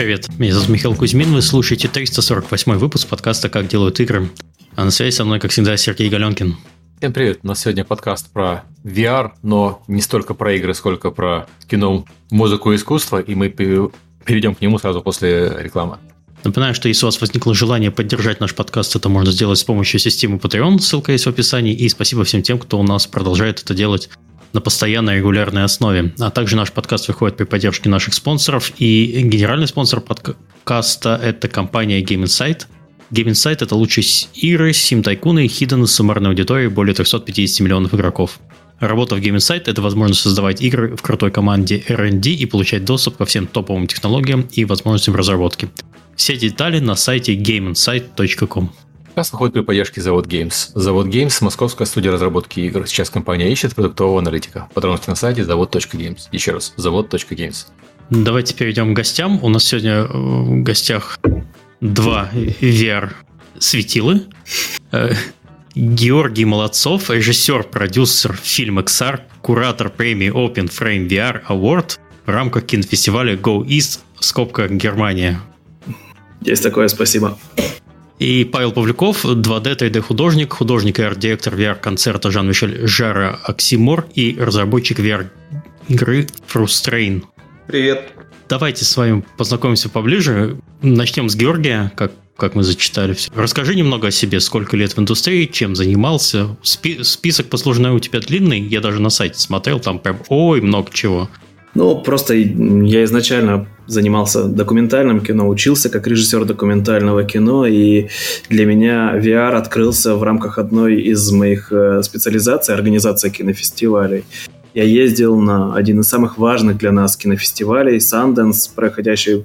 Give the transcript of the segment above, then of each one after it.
Привет, меня зовут Михаил Кузьмин, вы слушаете 348 выпуск подкаста «Как делают игры». А на связи со мной, как всегда, Сергей Галенкин. Всем привет, у нас сегодня подкаст про VR, но не столько про игры, сколько про кино, музыку и искусство, и мы перейдем к нему сразу после рекламы. Напоминаю, что если у вас возникло желание поддержать наш подкаст, это можно сделать с помощью системы Patreon, ссылка есть в описании, и спасибо всем тем, кто у нас продолжает это делать на постоянной регулярной основе. А также наш подкаст выходит при поддержке наших спонсоров, и генеральный спонсор подкаста – это компания Game Insight. Game Insight – это лучшие игры, сим-тайкуны и хиданы с суммарной аудиторией более 350 миллионов игроков. Работа в Game Insight – это возможность создавать игры в крутой команде R&D и получать доступ ко всем топовым технологиям и возможностям разработки. Все детали на сайте gameinsight.com. Подкаст выходит при поддержке Завод Games. Завод Games – московская студия разработки игр. Сейчас компания ищет продуктового аналитика. Подробности на сайте завод.games. Еще раз, завод.games. Давайте перейдем к гостям. У нас сегодня в гостях два VR-светилы. Э, Георгий Молодцов, режиссер, продюсер фильм XR, куратор премии Open Frame VR Award в рамках кинофестиваля Go East, скобка Германия. Есть такое, спасибо. И Павел Павлюков, 2D, 3D художник, художник и арт-директор VR-концерта Жан-Мишель Жара Оксимор и разработчик VR-игры Frustrain. Привет. Давайте с вами познакомимся поближе. Начнем с Георгия, как, как мы зачитали все. Расскажи немного о себе, сколько лет в индустрии, чем занимался. Спи- список послужной у тебя длинный, я даже на сайте смотрел, там прям ой, много чего. Ну, просто я изначально занимался документальным кино, учился как режиссер документального кино, и для меня VR открылся в рамках одной из моих э, специализаций, организации кинофестивалей. Я ездил на один из самых важных для нас кинофестивалей, Sundance, проходящий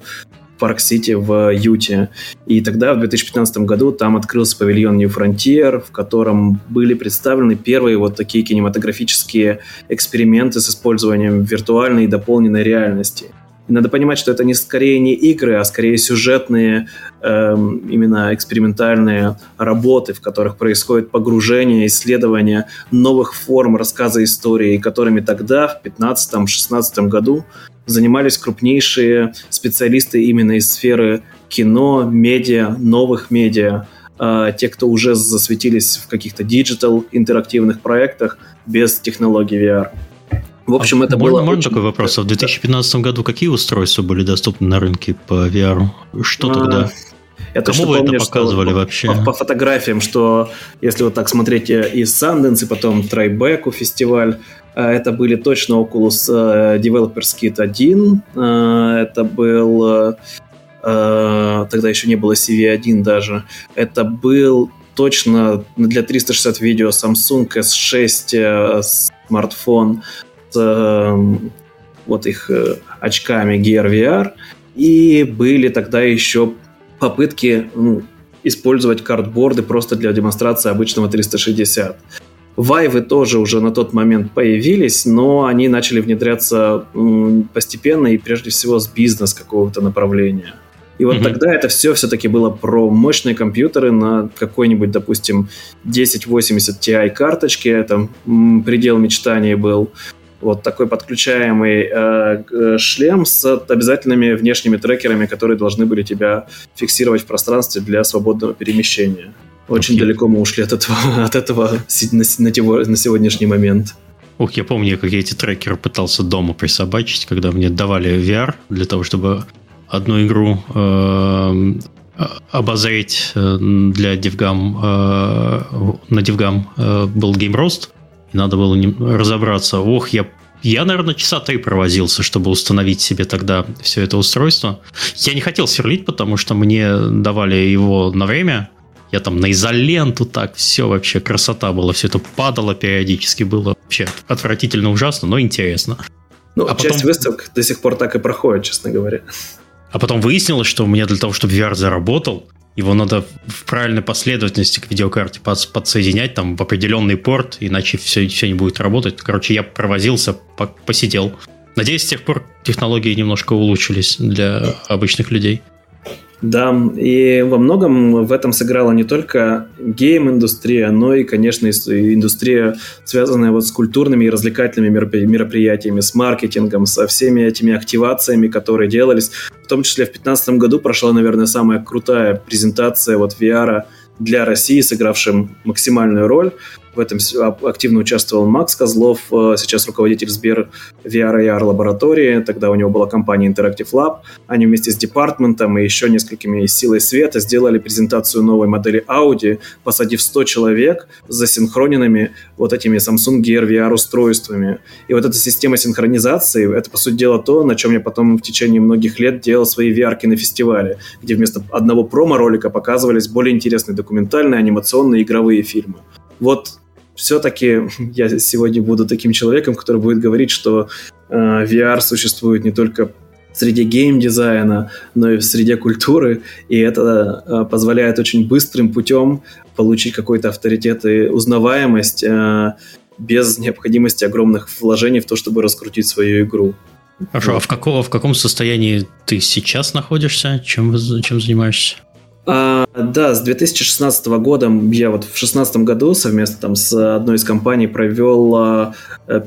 Парк-Сити в Юте. И тогда, в 2015 году, там открылся павильон New Frontier, в котором были представлены первые вот такие кинематографические эксперименты с использованием виртуальной и дополненной реальности. Надо понимать, что это не скорее не игры, а скорее сюжетные, эм, именно экспериментальные работы, в которых происходит погружение, исследование новых форм рассказа истории, которыми тогда, в 2015-2016 году, занимались крупнейшие специалисты именно из сферы кино, медиа, новых медиа, э, те, кто уже засветились в каких-то digital интерактивных проектах без технологий VR. В общем, а это можно, было... Можно очень... такой вопрос? А в 2015 году какие устройства были доступны на рынке по VR? Что а, тогда? Я Кому вы помню, это показывали что вообще? По, по фотографиям, что если вот так смотреть э, из Sundance и потом Tribeca фестиваль, э, это были точно Oculus э, Developers Kit 1, это был... Тогда еще не было CV1 даже. Это был точно для 360 видео Samsung S6 смартфон с вот их очками Gear VR. И были тогда еще попытки ну, использовать картборды просто для демонстрации обычного 360. Вайвы тоже уже на тот момент появились, но они начали внедряться постепенно и прежде всего с бизнес какого-то направления. И вот mm-hmm. тогда это все все-таки было про мощные компьютеры на какой-нибудь, допустим, 1080 Ti карточке, это предел мечтаний был вот такой подключаемый э, э, шлем с обязательными внешними трекерами, которые должны были тебя фиксировать в пространстве для свободного перемещения. Очень okay. далеко мы ушли от этого, от этого на, на, на сегодняшний момент. Ух, я помню, как я эти трекеры пытался дома присобачить, когда мне давали VR для того, чтобы одну игру э, обозреть э, для DevGam, э, на DevGam э, был Game Roast, надо было разобраться. Ох, я я, наверное, часа три провозился, чтобы установить себе тогда все это устройство. Я не хотел сверлить, потому что мне давали его на время. Я там на изоленту так, все вообще красота была, все это падало периодически, было вообще отвратительно ужасно, но интересно. Ну, а часть потом... выставок до сих пор так и проходит, честно говоря. А потом выяснилось, что у меня для того, чтобы VR заработал, его надо в правильной последовательности к видеокарте подсоединять там в определенный порт, иначе все, все не будет работать. Короче, я провозился, посидел. Надеюсь, с тех пор технологии немножко улучшились для обычных людей. Да, и во многом в этом сыграла не только гейм-индустрия, но и, конечно, индустрия, связанная вот с культурными и развлекательными мероприятиями, с маркетингом, со всеми этими активациями, которые делались. В том числе в 2015 году прошла, наверное, самая крутая презентация вот VR для России, сыгравшим максимальную роль. В этом активно участвовал Макс Козлов, э, сейчас руководитель Сбер VR AR лаборатории. Тогда у него была компания Interactive Lab. Они вместе с департментом и еще несколькими силой света сделали презентацию новой модели Audi, посадив 100 человек с засинхроненными вот этими Samsung Gear VR устройствами. И вот эта система синхронизации, это, по сути дела, то, на чем я потом в течение многих лет делал свои VR на фестивале, где вместо одного промо-ролика показывались более интересные документальные, анимационные, игровые фильмы. Вот все-таки я сегодня буду таким человеком, который будет говорить, что э, VR существует не только в среде геймдизайна, но и в среде культуры, и это э, позволяет очень быстрым путем получить какой-то авторитет и узнаваемость э, без необходимости огромных вложений в то, чтобы раскрутить свою игру. Хорошо, а в, какого, в каком состоянии ты сейчас находишься? Чем, чем занимаешься? А, да, с 2016 года я вот в 2016 году совместно там с одной из компаний провел а,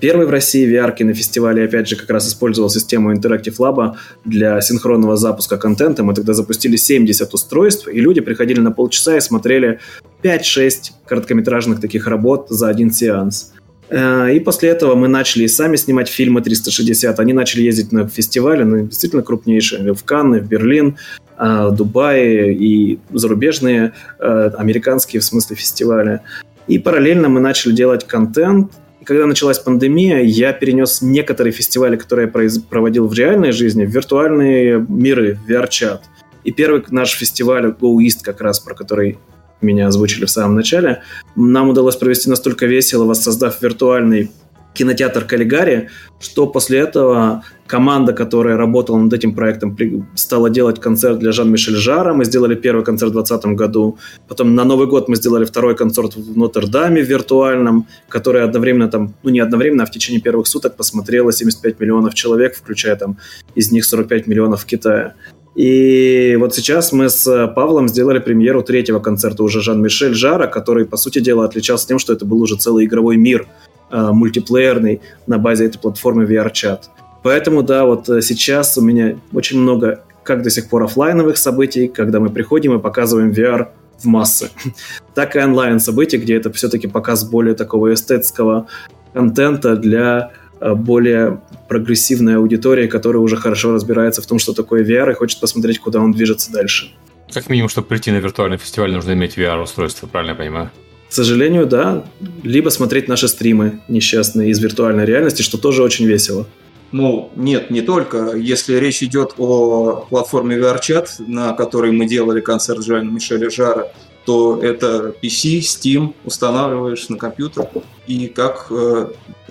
первый в России VR на фестивале. Опять же, как раз использовал систему Interactive Lab для синхронного запуска контента. Мы тогда запустили 70 устройств, и люди приходили на полчаса и смотрели 5-6 короткометражных таких работ за один сеанс. Э, и после этого мы начали сами снимать фильмы 360. Они начали ездить на фестивали, ну, действительно крупнейшие, в Канны, в Берлин, э, в Дубае и зарубежные, э, американские в смысле фестивали. И параллельно мы начали делать контент. Когда началась пандемия, я перенес некоторые фестивали, которые я проводил в реальной жизни, в виртуальные миры, в VR-чат. И первый наш фестиваль Go East, как раз про который меня озвучили в самом начале, нам удалось провести настолько весело, воссоздав виртуальный кинотеатр Каллигари, что после этого команда, которая работала над этим проектом, стала делать концерт для Жан-Мишель Жара. Мы сделали первый концерт в 2020 году. Потом на Новый год мы сделали второй концерт в Нотр-Даме виртуальном, который одновременно там, ну не одновременно, а в течение первых суток посмотрело 75 миллионов человек, включая там из них 45 миллионов в Китае. И вот сейчас мы с Павлом сделали премьеру третьего концерта уже Жан-Мишель Жара, который, по сути дела, отличался тем, что это был уже целый игровой мир э, мультиплеерный на базе этой платформы VRChat. Поэтому, да, вот э, сейчас у меня очень много как до сих пор офлайновых событий, когда мы приходим и показываем VR в массы, так и онлайн событий, где это все-таки показ более такого эстетского контента для Э, более прогрессивная аудитория, которая уже хорошо разбирается в том, что такое VR и хочет посмотреть, куда он движется дальше. Как минимум, чтобы прийти на виртуальный фестиваль, нужно иметь VR-устройство, правильно я понимаю? К сожалению, да. Либо смотреть наши стримы несчастные из виртуальной реальности, что тоже очень весело. Ну, нет, не только. Если речь идет о платформе VRChat, на которой мы делали концерт Жана Мишеля Жара, то это PC, Steam, устанавливаешь на компьютер, и как э,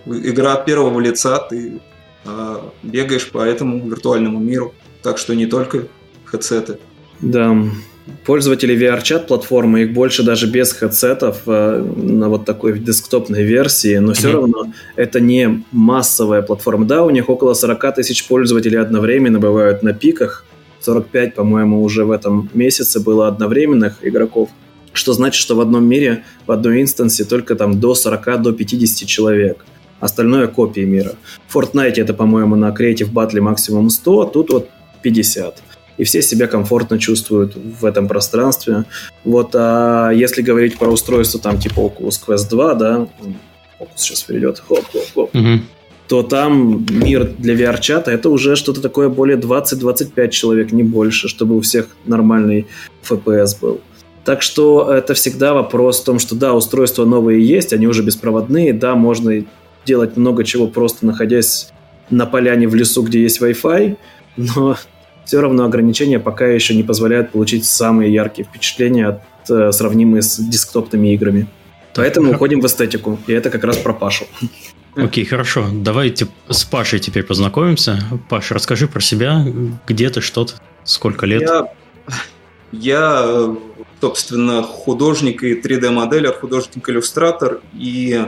игра от первого лица, ты э, бегаешь по этому виртуальному миру. Так что не только хедсеты. Да, пользователи VR-чат платформы, их больше даже без хедсетов э, на вот такой десктопной версии, но все равно это не массовая платформа. Да, у них около 40 тысяч пользователей одновременно бывают на пиках, 45, по-моему, уже в этом месяце было одновременных игроков, что значит, что в одном мире, в одной инстансе только там до 40, до 50 человек – остальное копии мира. В Fortnite это, по-моему, на Creative Battle максимум 100, а тут вот 50. И все себя комфортно чувствуют в этом пространстве. Вот, а если говорить про устройство там типа Oculus Quest 2, да, Oculus сейчас перейдет, хоп, хоп, хоп, угу. то там мир для VR-чата это уже что-то такое более 20-25 человек, не больше, чтобы у всех нормальный FPS был. Так что это всегда вопрос в том, что да, устройства новые есть, они уже беспроводные, да, можно делать много чего, просто находясь на поляне в лесу, где есть Wi-Fi, но все равно ограничения пока еще не позволяют получить самые яркие впечатления, от, э, сравнимые с десктопными играми. Поэтому уходим в эстетику, и это как раз про Пашу. Окей, okay, хорошо. Давайте с Пашей теперь познакомимся. Паша, расскажи про себя, где ты, что ты, сколько лет? Я, я собственно, художник и 3D-моделер, художник-иллюстратор, и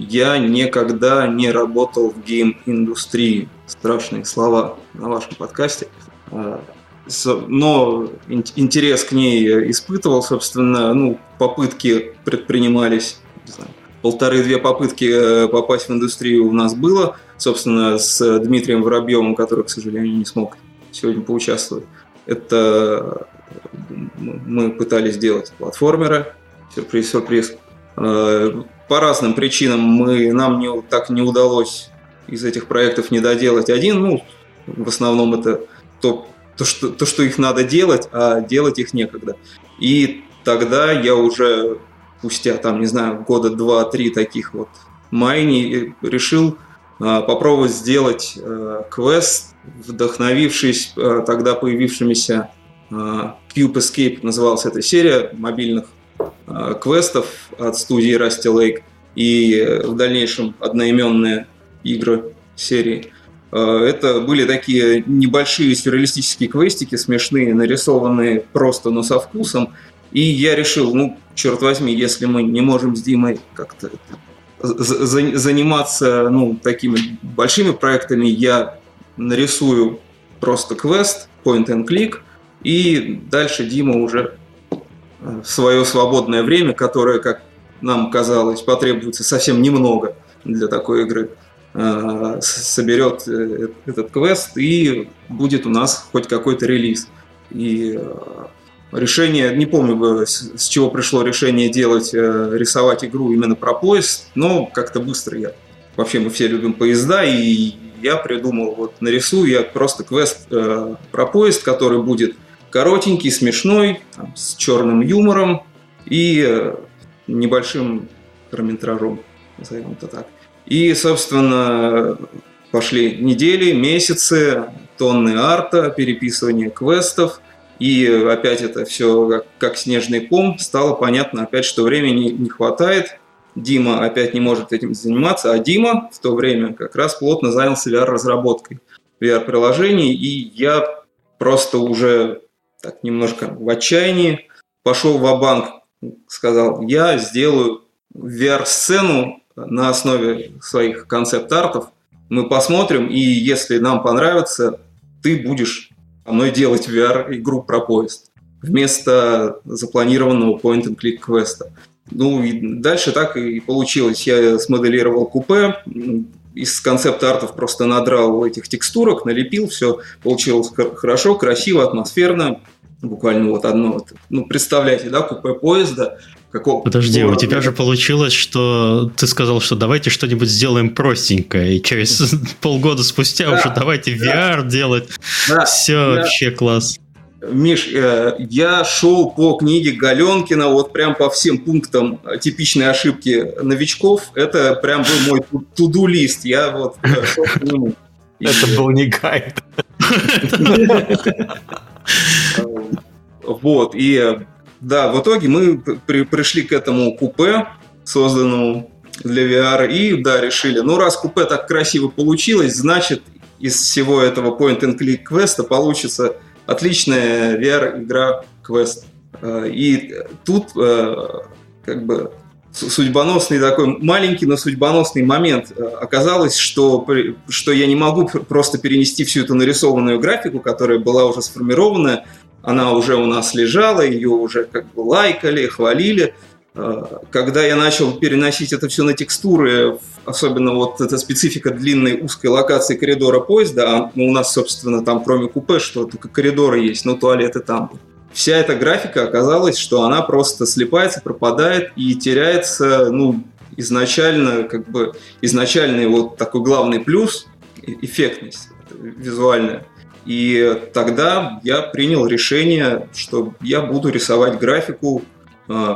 я никогда не работал в гейм-индустрии. Страшные слова на вашем подкасте. А, но интерес к ней испытывал, собственно, ну, попытки предпринимались, полторы-две попытки э, попасть в индустрию у нас было, собственно, с Дмитрием Воробьевым, который, к сожалению, не смог сегодня поучаствовать. Это мы пытались сделать платформеры, сюрприз-сюрприз. Э, по разным причинам мы, нам не, так не удалось из этих проектов не доделать один. Ну, в основном это то, то, что, то, что их надо делать, а делать их некогда. И тогда я уже, спустя, там, не знаю, года два-три таких вот майни, решил а, попробовать сделать а, квест, вдохновившись а, тогда появившимися а, Cube Escape, называлась эта серия мобильных квестов от студии Rusty Lake и в дальнейшем одноименные игры серии. Э, это были такие небольшие сюрреалистические квестики, смешные, нарисованные просто, но со вкусом. И я решил, ну, черт возьми, если мы не можем с Димой как-то заниматься ну, такими большими проектами, я нарисую просто квест, point and click, и дальше Дима уже свое свободное время, которое, как нам казалось, потребуется совсем немного для такой игры, Э, соберет э, этот квест и будет у нас хоть какой-то релиз. И э, решение, не помню, с чего пришло решение делать, рисовать игру именно про поезд, но как-то быстро я. Вообще мы все любим поезда, и я придумал, вот нарисую я просто квест про поезд, который будет коротенький, смешной, там, с черным юмором и небольшим хронометражом, назовем это так. И, собственно, пошли недели, месяцы, тонны арта, переписывание квестов. И опять это все как, как снежный ком. Стало понятно опять, что времени не хватает. Дима опять не может этим заниматься, а Дима в то время как раз плотно занялся VR-разработкой VR-приложений, и я просто уже так немножко в отчаянии пошел в банк сказал, я сделаю VR-сцену на основе своих концепт-артов. Мы посмотрим, и если нам понравится, ты будешь со мной делать VR-игру про поезд вместо запланированного point-and-click квеста. Ну и дальше так и получилось. Я смоделировал купе, из концепт-артов просто надрал этих текстурок, налепил, все получилось хорошо, красиво, атмосферно. Буквально вот одно. Ну, представляете, да, купе поезда, Какого? Подожди, у тебя же получилось, что ты сказал, что давайте что-нибудь сделаем простенькое, и через полгода спустя да, уже давайте VR да, делать. Да, Все я, вообще класс. Миш, э, я шел по книге Галенкина, вот прям по всем пунктам типичной ошибки новичков. Это прям был мой туду-лист. Я вот э, шел к нему. Это был не гайд. Вот, и да, в итоге мы при, пришли к этому купе, созданному для VR, и да, решили, ну раз купе так красиво получилось, значит из всего этого point-and-click квеста получится отличная VR-игра квест. Э, и тут э, как бы судьбоносный такой маленький, но судьбоносный момент. Э, оказалось, что, что я не могу просто перенести всю эту нарисованную графику, которая была уже сформирована, она уже у нас лежала, ее уже как бы лайкали, хвалили. А, когда я начал переносить это все на текстуры, особенно вот эта специфика длинной узкой локации коридора поезда, а ну, у нас, собственно, там кроме купе, что только коридоры есть, но туалеты там. Вся эта графика оказалась, что она просто слепается, пропадает и теряется, ну, изначально, как бы, изначальный вот такой главный плюс, эффектность визуальная. И тогда я принял решение, что я буду рисовать графику э,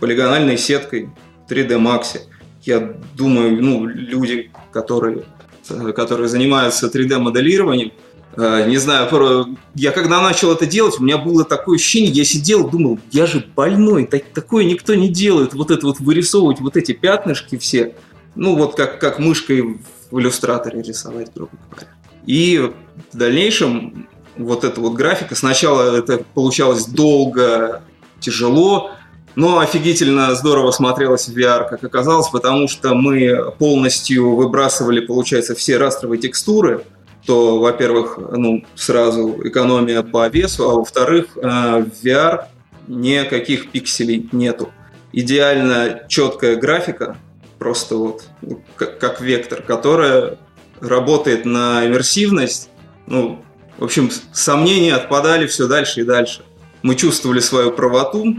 полигональной сеткой 3D Max. Я думаю, ну, люди, которые, которые занимаются 3D-моделированием, э, не знаю, я когда начал это делать, у меня было такое ощущение, я сидел, думал, я же больной, так, такое никто не делает, вот это вот вырисовывать вот эти пятнышки все, ну вот как, как мышкой в иллюстраторе рисовать, грубо говоря. И в дальнейшем вот эта вот графика, сначала это получалось долго, тяжело, но офигительно здорово смотрелось в VR, как оказалось, потому что мы полностью выбрасывали, получается, все растровые текстуры, то, во-первых, ну, сразу экономия по весу, а во-вторых, в VR никаких пикселей нету. Идеально четкая графика, просто вот как, как вектор, которая работает на иммерсивность. Ну, в общем, сомнения отпадали все дальше и дальше. Мы чувствовали свою правоту,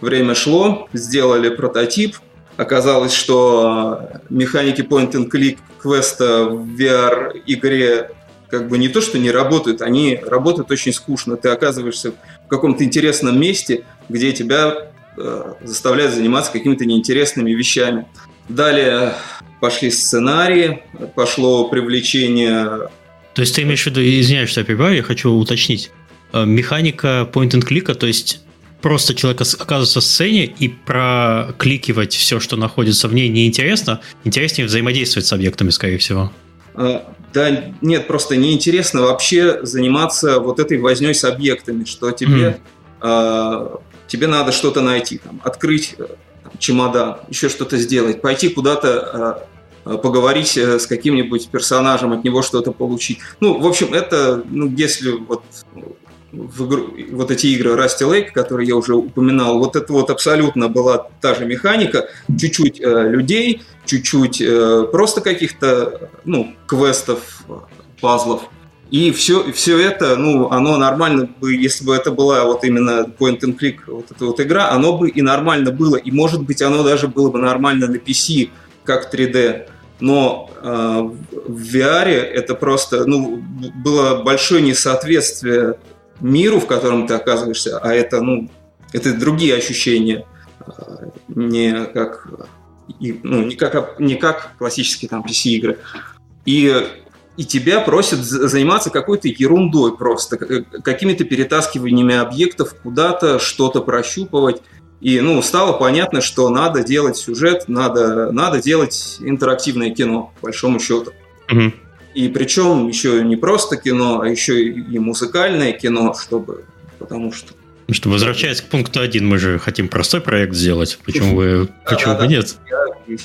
время шло, сделали прототип. Оказалось, что механики point-and-click квеста в VR-игре как бы не то, что не работают, они работают очень скучно. Ты оказываешься в каком-то интересном месте, где тебя э, заставляют заниматься какими-то неинтересными вещами. Далее пошли сценарии, пошло привлечение... То есть ты имеешь в виду, извиняюсь, что я перебиваю, я хочу уточнить. Э, механика point-and-click, то есть просто человек оказывается в сцене и прокликивать все, что находится в ней, неинтересно. Интереснее взаимодействовать с объектами, скорее всего. Э, да нет, просто неинтересно вообще заниматься вот этой возней с объектами, что тебе, mm. э, тебе надо что-то найти, там, открыть э, там, чемодан, еще что-то сделать, пойти куда-то э, поговорить э, с каким-нибудь персонажем, от него что-то получить. Ну, в общем, это, ну, если вот в игру, вот эти игры Rusty Lake, которые я уже упоминал, вот это вот абсолютно была та же механика, чуть-чуть э, людей, чуть-чуть э, просто каких-то, ну, квестов, пазлов. И все, все это, ну, оно нормально бы, если бы это была вот именно point and click, вот эта вот игра, оно бы и нормально было, и может быть оно даже было бы нормально на PC, как 3D. Но э, в VR это просто, ну, было большое несоответствие миру, в котором ты оказываешься, а это, ну, это другие ощущения, а, не как, ну, не как, не как классические там PC-игры. И, и тебя просят заниматься какой-то ерундой просто, какими-то перетаскиваниями объектов куда-то, что-то прощупывать. И ну, стало понятно, что надо делать сюжет, надо, надо делать интерактивное кино, по большому счету. Угу. И причем еще не просто кино, а еще и музыкальное кино, чтобы, потому что что, возвращаясь к пункту один, мы же хотим простой проект сделать. Почему бы, почему бы нет? Я,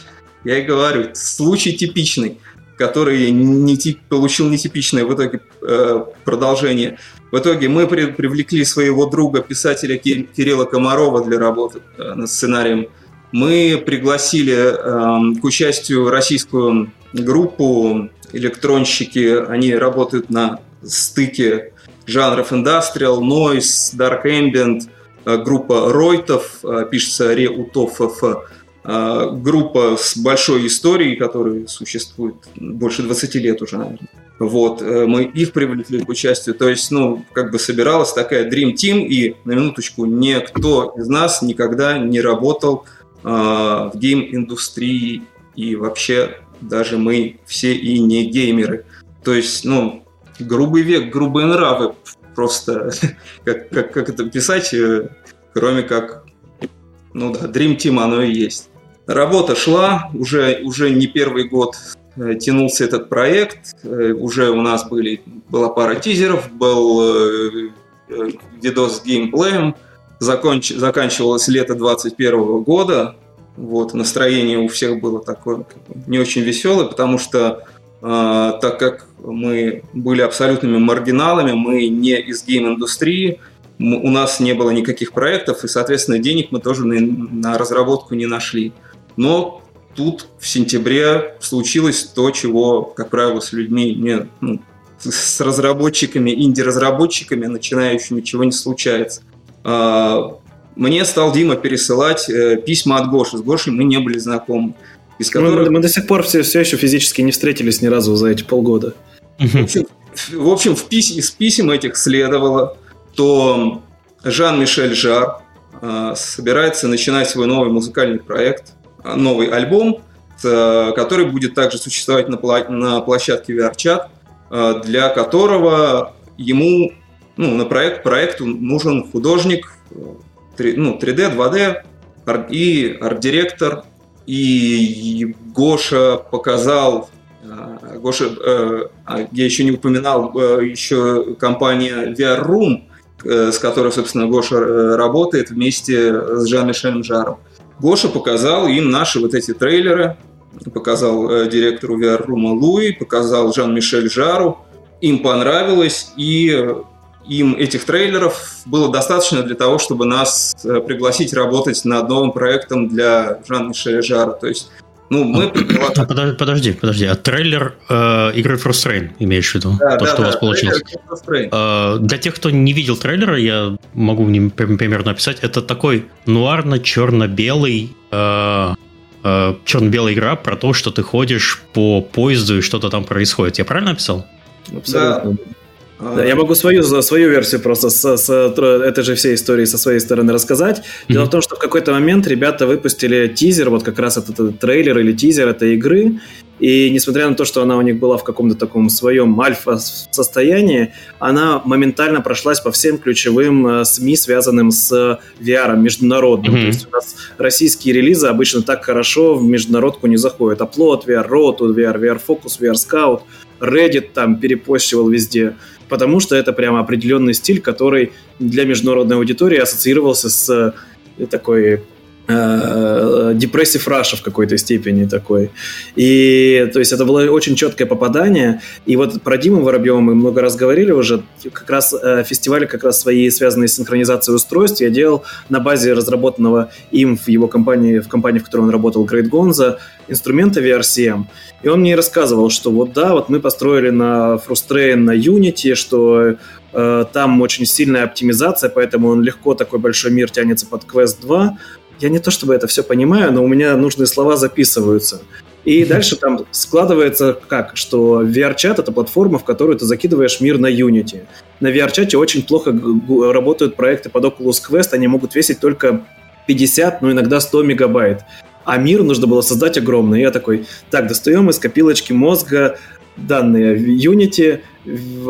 я и говорю, случай типичный, который не тип, получил нетипичное в итоге э, продолжение. В итоге мы при, привлекли своего друга, писателя Кирилла Комарова для работы э, над сценарием. Мы пригласили э, к участию российскую группу электронщики, они работают на стыке жанров Industrial, Noise, Dark Ambient, э, группа Ройтов, э, пишется Реутофов, э, группа с большой историей, которая существует больше 20 лет уже, наверное. Вот, мы их привлекли к участию. То есть, ну, как бы собиралась такая Dream Team, и на минуточку никто из нас никогда не работал э, в гейм-индустрии и вообще даже мы все и не геймеры. То есть, ну, грубый век, грубые нравы. Просто как, как, как это писать, э, кроме как, ну да, Dream Team оно и есть. Работа шла, уже, уже не первый год э, тянулся этот проект, э, уже у нас были, была пара тизеров, был видос с геймплеем, законч, заканчивалось лето 2021 года, вот, настроение у всех было такое не очень веселое, потому что э, так как мы были абсолютными маргиналами, мы не из гейм-индустрии, у нас не было никаких проектов, и, соответственно, денег мы тоже на, на разработку не нашли. Но тут в сентябре случилось то, чего, как правило, с людьми, не, ну, с разработчиками, инди-разработчиками, начинающими, чего не случается. А, мне стал Дима пересылать э, письма от Гоши. С Гошей мы не были знакомы. Из которых... мы, мы до сих пор все, все еще физически не встретились ни разу за эти полгода. В общем, в, общем, в пись... из писем этих следовало, то Жан-Мишель Жар э, собирается начинать свой новый музыкальный проект, э, новый альбом, э, который будет также существовать на, пла... на площадке VRChat, э, для которого ему ну, на проект проекту нужен художник, 3, ну, 3D, 2D, и арт-директор, и Гоша показал, э, Гоша, э, а, я еще не упоминал, э, еще компания VR Room, с которой, собственно, Гоша работает вместе с Жан-Мишелем Жаром. Гоша показал им наши вот эти трейлеры, показал директору VR Room Луи, показал Жан-Мишель Жару, им понравилось, и им этих трейлеров было достаточно для того, чтобы нас э, пригласить работать над новым проектом для Жан-Мишеля Жара. То есть ну, мы а, подожди, подожди, подожди. А трейлер э, игры Frustrain имеешь в виду? Да, То, да, что да, у вас получилось. Э, для тех, кто не видел трейлера, я могу примерно описать. Это такой нуарно-черно-белый э, э, черно-белая игра про то, что ты ходишь по поезду и что-то там происходит. Я правильно описал? Абсолютно. Да. Да, я могу свою, свою версию просто с, с этой же всей истории со своей стороны рассказать. Дело mm-hmm. в том, что в какой-то момент ребята выпустили тизер, вот как раз этот, этот трейлер или тизер этой игры, и несмотря на то, что она у них была в каком-то таком своем альфа-состоянии, она моментально прошлась по всем ключевым э, СМИ, связанным с VR международным. Mm-hmm. То есть у нас российские релизы обычно так хорошо в международку не заходят. Upload VR, Roto VR, VR Focus, VR Scout, Reddit там перепощивал везде потому что это прямо определенный стиль, который для международной аудитории ассоциировался с э, такой депрессив Раша в какой-то степени такой. И то есть это было очень четкое попадание. И вот про Диму Воробьева мы много раз говорили уже. Как раз э, фестивали как раз свои связанные с синхронизацией устройств я делал на базе разработанного им в его компании, в компании, в которой он работал, Great Gonza, инструмента VRCM. И он мне рассказывал, что вот да, вот мы построили на Frustrain, на Unity, что э, там очень сильная оптимизация, поэтому он легко такой большой мир тянется под Quest 2, я не то чтобы это все понимаю, но у меня нужные слова записываются. И дальше там складывается как, что VRChat это платформа, в которую ты закидываешь мир на Unity. На VRChat очень плохо работают проекты под Oculus Quest, они могут весить только 50, ну иногда 100 мегабайт. А мир нужно было создать огромный. Я такой, так, достаем из копилочки мозга данные Unity,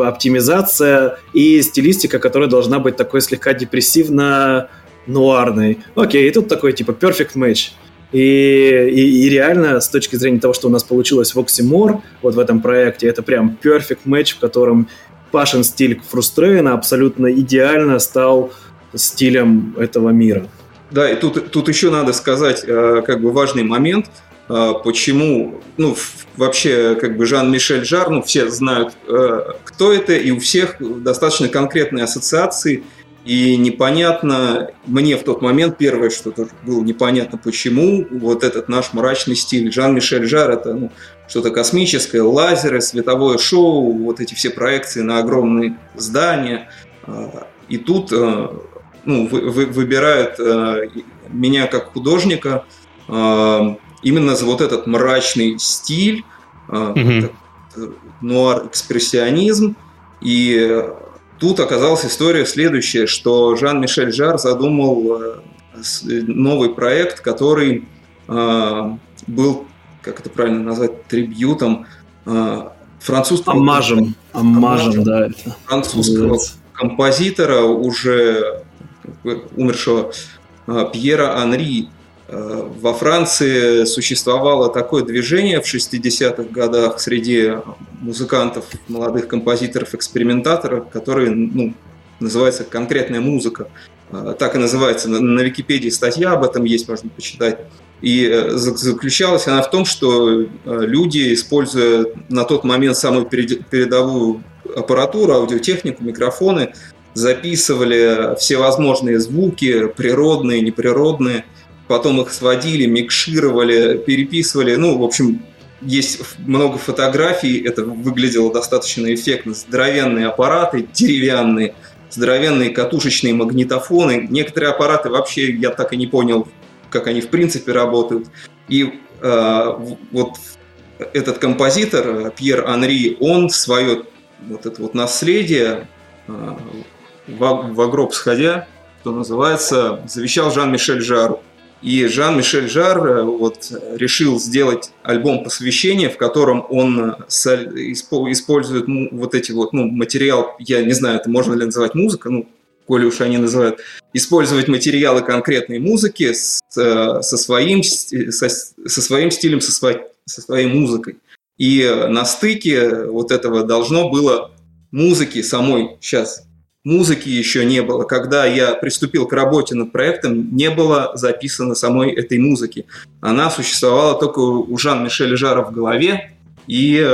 оптимизация и стилистика, которая должна быть такой слегка депрессивно нуарный. Окей, и тут такой типа perfect match. И, и, и реально, с точки зрения того, что у нас получилось в Oxymore, вот в этом проекте, это прям perfect match, в котором Пашин стиль Фрустрейна абсолютно идеально стал стилем этого мира. Да, и тут, тут еще надо сказать э, как бы важный момент, э, почему, ну, вообще, как бы Жан-Мишель Жар, ну, все знают, э, кто это, и у всех достаточно конкретные ассоциации – и непонятно, мне в тот момент первое, что тоже было непонятно, почему вот этот наш мрачный стиль. Жан-Мишель Жар – это ну, что-то космическое, лазеры, световое шоу, вот эти все проекции на огромные здания. А, и тут а, ну, вы, вы, выбирают а, меня как художника именно за вот этот мрачный стиль, mm-hmm. нуар-экспрессионизм. И Тут оказалась история следующая, что Жан-Мишель Жар задумал э, новый проект, который э, был, как это правильно назвать, трибьютом э, французского... Аммажем. Аммажем, да. Французского композитора, уже умершего Пьера Анри Э, во Франции существовало такое движение в 60-х годах среди музыкантов, молодых композиторов, экспериментаторов, которые ну, называется конкретная музыка. Э, так и называется. На Википедии статья об этом есть, можно почитать. И э, заключалась она в том, что люди, используя на тот момент самую передовую аппаратуру, аудиотехнику, микрофоны, записывали всевозможные звуки, природные, неприродные, потом их сводили, микшировали, переписывали. Ну, в общем, есть много фотографий, это выглядело достаточно эффектно. Здоровенные аппараты, деревянные, здоровенные катушечные магнитофоны. Некоторые аппараты вообще я так и не понял, как они в принципе работают. И э, вот этот композитор Пьер Анри, он свое вот это вот наследие э, в, в гроб сходя, что называется, завещал Жан-Мишель Жару. И Жан-Мишель Жар э, вот, решил сделать альбом посвящения, в котором он э, использует вот эти вот, ну, материал, я не знаю, это можно ли называть музыка, ну, коли уж они называют, использовать материалы конкретной музыки э, со, своим, со, со своим стилем, со, своей, со своей музыкой. И на стыке вот этого должно было музыки самой, сейчас музыки еще не было. Когда я приступил к работе над проектом, не было записано самой этой музыки. Она существовала только у Жан-Мишеля Жара в голове, и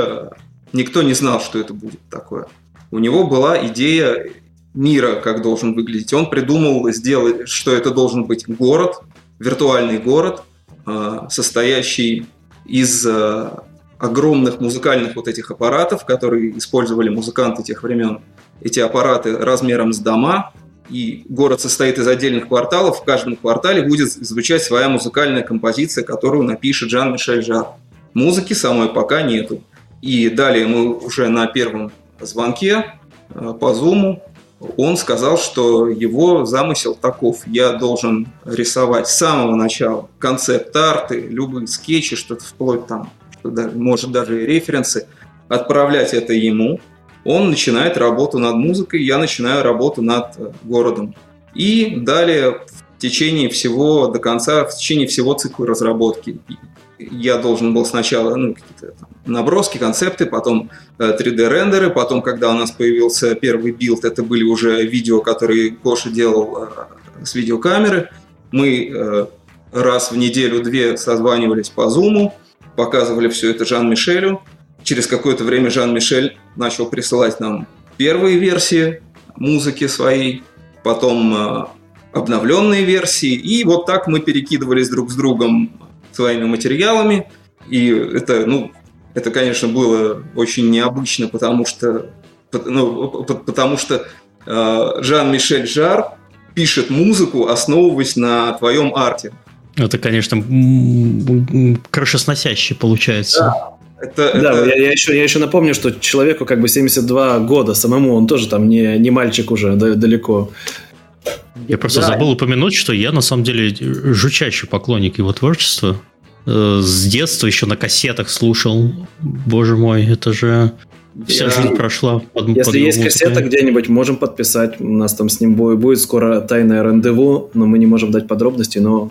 никто не знал, что это будет такое. У него была идея мира, как должен выглядеть. Он придумал сделать, что это должен быть город, виртуальный город, а, состоящий из а, огромных музыкальных вот этих аппаратов, которые использовали музыканты тех времен. Эти аппараты размером с дома, и город состоит из отдельных кварталов. В каждом квартале будет звучать своя музыкальная композиция, которую напишет Жан-Мишель Жар. Музыки самой пока нету. И далее мы уже на первом звонке а, по Zoom он сказал, что его замысел таков. Я должен рисовать с самого начала концепт-арты, любые скетчи, что-то вплоть там, что даже, может даже и референсы, отправлять это ему. Он начинает работу над музыкой, я начинаю работу над э, городом. И далее в течение всего до конца, в течение всего цикла разработки я должен был сначала ну, какие-то наброски, концепты, потом 3D-рендеры, э, потом, когда у нас появился первый билд, это были уже видео, которые Коша делал э, с видеокамеры. Мы раз в неделю-две созванивались по Zoom, показывали все это Жан-Мишелю. Через какое-то время Жан-Мишель начал присылать нам первые версии музыки своей, потом обновленные версии, и вот так мы перекидывались друг с другом своими материалами. И это, ну, это, конечно, было очень необычно, потому что, ну, потому что э, Жан-Мишель Жар пишет музыку, основываясь на твоем арте. Это, конечно, крышесносяще получается. Да. Это, да, это... Я, я, еще, я еще напомню, что человеку как бы 72 года самому, он тоже там не, не мальчик уже да, далеко. Я просто да. забыл упомянуть, что я на самом деле жучайший поклонник его творчества. Э, с детства еще на кассетах слушал. Боже мой, это же вся я... жизнь прошла. Под, Если под есть музыкой. кассета где-нибудь, можем подписать. У нас там с ним будет скоро тайное рандеву, но мы не можем дать подробности, но...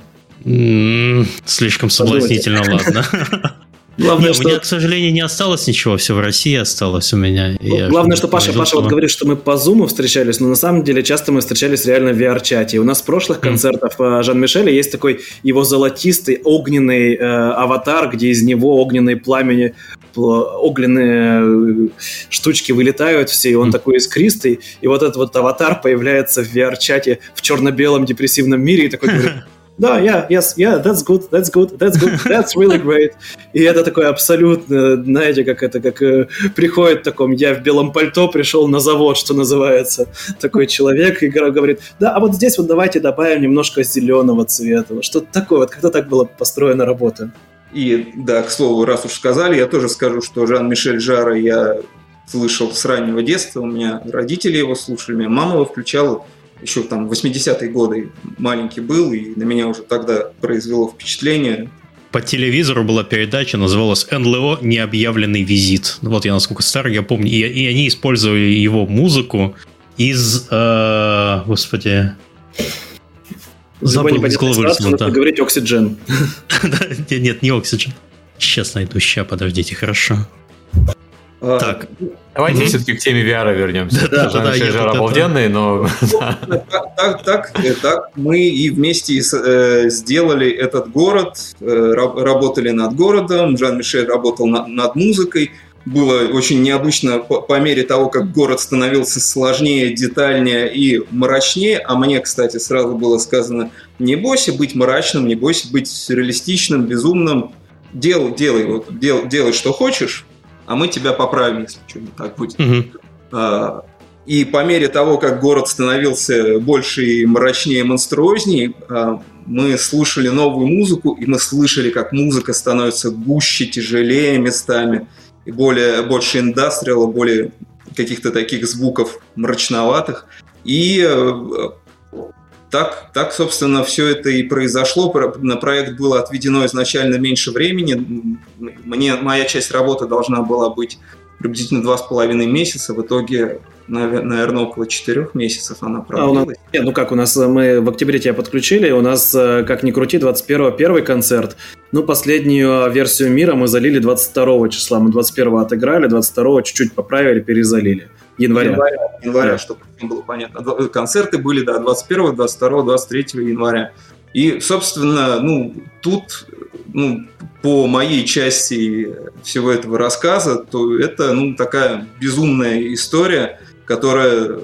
слишком соблазнительно, ладно. Главное, Нет, что... У меня, к сожалению, не осталось ничего, все в России осталось у меня. Ну, главное, что Паша, Паша вот говорит, что мы по Zoom встречались, но на самом деле часто мы встречались реально в VR-чате. У нас с прошлых концертов mm. Жан-Мишеля есть такой его золотистый огненный э, аватар, где из него огненные пламени, огненные э, штучки вылетают все, и он mm. такой искристый. И вот этот вот аватар появляется в VR-чате в черно-белом депрессивном мире и такой говорит да, yeah, yes, yeah, that's good, that's good, that's good, that's really great. И это такое абсолютно, знаете, как это, как э, приходит таком, я в белом пальто пришел на завод, что называется, такой человек, и говорит, да, а вот здесь вот давайте добавим немножко зеленого цвета, что-то такое, вот когда так была построена работа. И, да, к слову, раз уж сказали, я тоже скажу, что Жан-Мишель Жара я слышал с раннего детства, у меня родители его слушали, меня мама его включала, еще там 80-е годы маленький был, и на меня уже тогда произвело впечатление. По телевизору была передача, называлась НЛО «Необъявленный визит». Вот я насколько старый, я помню. И, и они использовали его музыку из... Э, господи... Забыл, из головы нужно говорить «Оксиджен». Нет, не «Оксиджен». Сейчас найду, ща, подождите, хорошо. А, так. Давайте угу. все-таки к теме VR вернемся. Да, да, да. Же обалденный, но... Так, так, так, мы и вместе э, сделали этот город, э, работали над городом, Жан-Мишель работал над музыкой. Было очень необычно по мере того, как город становился сложнее, детальнее и мрачнее. А мне, кстати, сразу было сказано, не бойся быть мрачным, не бойся быть реалистичным, безумным. Делай, делай, вот, дел, делай, что хочешь, а мы тебя поправим, если что не так будет. Угу. И по мере того, как город становился больше и мрачнее, монструознее, а, мы слушали новую музыку, и мы слышали, как музыка становится гуще, тяжелее местами, и более, больше индастриала, более каких-то таких звуков мрачноватых. И э, так, так, собственно, все это и произошло. На проект было отведено изначально меньше времени. Мне, моя часть работы должна была быть приблизительно два с половиной месяца. В итоге, наверное, около четырех месяцев она продлилась. А нас, нет, ну как, у нас э, мы в октябре тебя подключили, у нас, э, как ни крути, 21 первый концерт. Ну, последнюю версию мира мы залили 22 числа. Мы 21 отыграли, 22 чуть-чуть поправили, перезалили. Января. Января, января чтобы было понятно. Концерты были, да, 21, 22, 23 января. И, собственно, ну, тут ну, по моей части всего этого рассказа, то это ну, такая безумная история, которая,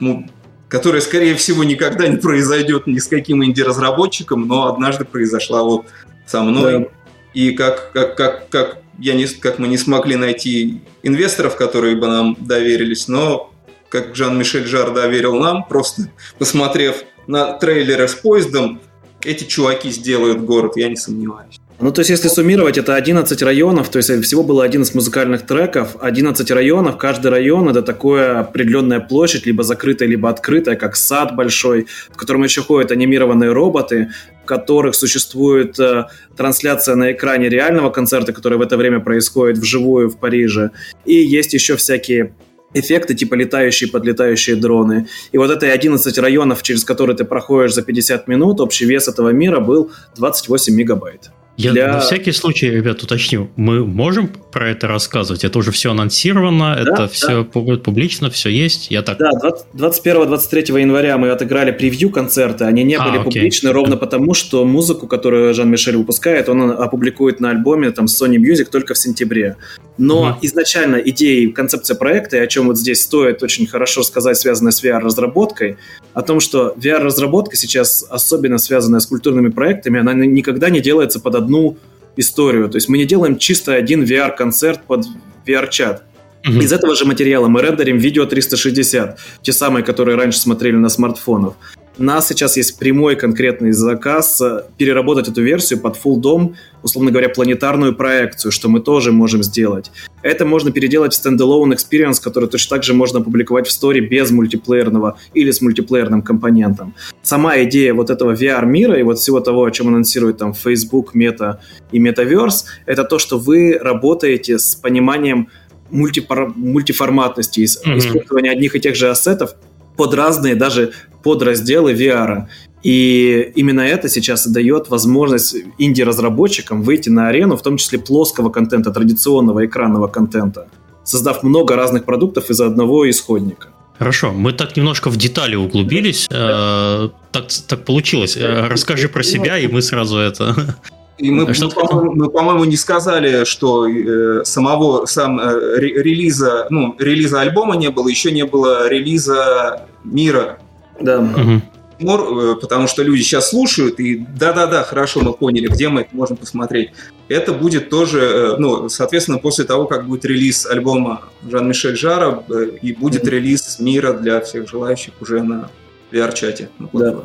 ну, которая, скорее всего, никогда не произойдет ни с каким инди-разработчиком, но однажды произошла вот со мной. Да. И как, как, как, как, я не, как мы не смогли найти инвесторов, которые бы нам доверились, но как Жан-Мишель Жар доверил нам, просто посмотрев на трейлеры с поездом, эти чуваки сделают город, я не сомневаюсь. Ну, то есть, если суммировать, это 11 районов, то есть всего было 11 музыкальных треков, 11 районов, каждый район это такая определенная площадь, либо закрытая, либо открытая, как сад большой, в котором еще ходят анимированные роботы, в которых существует э, трансляция на экране реального концерта, который в это время происходит вживую в Париже. И есть еще всякие эффекты, типа летающие, подлетающие дроны. И вот это 11 районов, через которые ты проходишь за 50 минут, общий вес этого мира был 28 мегабайт. Я для... на всякий случай, ребят, уточню, мы можем про это рассказывать? Это уже все анонсировано, да, это да. все публично, все есть? Я так... Да, 21-23 января мы отыграли превью концерты, они не а, были окей. публичны ровно потому, что музыку, которую Жан-Мишель выпускает, он опубликует на альбоме там Sony Music только в сентябре. Но угу. изначально идея концепция проекта, и о чем вот здесь стоит очень хорошо сказать, связанная с VR-разработкой, о том, что VR-разработка сейчас, особенно связанная с культурными проектами, она никогда не делается под одну историю. То есть мы не делаем чисто один VR-концерт под VR-чат. Угу. Из этого же материала мы рендерим видео 360, те самые, которые раньше смотрели на смартфонах. У нас сейчас есть прямой конкретный заказ э, переработать эту версию под full дом, условно говоря, планетарную проекцию, что мы тоже можем сделать. Это можно переделать в standalone experience, который точно так же можно опубликовать в сторе без мультиплеерного или с мультиплеерным компонентом. Сама идея вот этого VR-мира и вот всего того, о чем анонсирует там Facebook, Meta и Metaverse, это то, что вы работаете с пониманием мультипар... мультиформатности, mm-hmm. использования одних и тех же ассетов под разные даже подразделы VR. И именно это сейчас дает возможность инди-разработчикам выйти на арену, в том числе плоского контента, традиционного экранного контента, создав много разных продуктов из одного исходника. Хорошо, мы так немножко в детали углубились. Э, так, так получилось. Э, расскажи про себя, и мы сразу это и мы, а мы, по-моему, мы, по-моему, не сказали, что э, самого сам э, релиза, ну, релиза альбома не было, еще не было релиза мира. Да. Угу. потому что люди сейчас слушают, и да-да-да, хорошо, мы поняли, где мы это можем посмотреть. Это будет тоже, э, ну, соответственно, после того, как будет релиз альбома Жан-Мишель Жара, э, и будет mm релиз мира для всех желающих уже на VR-чате. Да.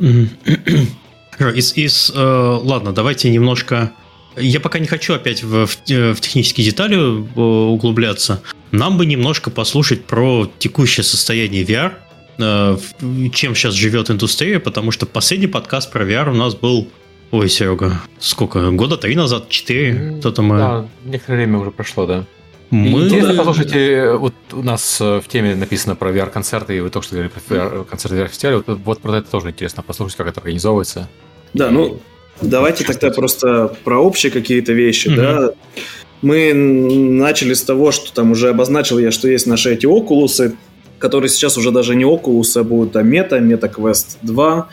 Из, из, э, ладно, давайте немножко... Я пока не хочу опять в, в, э, в технические детали э, углубляться. Нам бы немножко послушать про текущее состояние VR, э, чем сейчас живет индустрия, потому что последний подкаст про VR у нас был Ой, Серега, сколько? Года три назад? Четыре? Кто-то мы... Да, некоторое время уже прошло, да. Мы... Интересно, послушайте, вот у нас в теме написано про VR-концерты, и вы только что говорили про VR, концерты VR-фестиваля, вот, вот про это тоже интересно послушать, как это организовывается. Да, ну, давайте тогда просто про общие какие-то вещи, mm-hmm. да. Мы начали с того, что там уже обозначил я, что есть наши эти окулусы, которые сейчас уже даже не окулусы, а будут а мета, мета квест 2.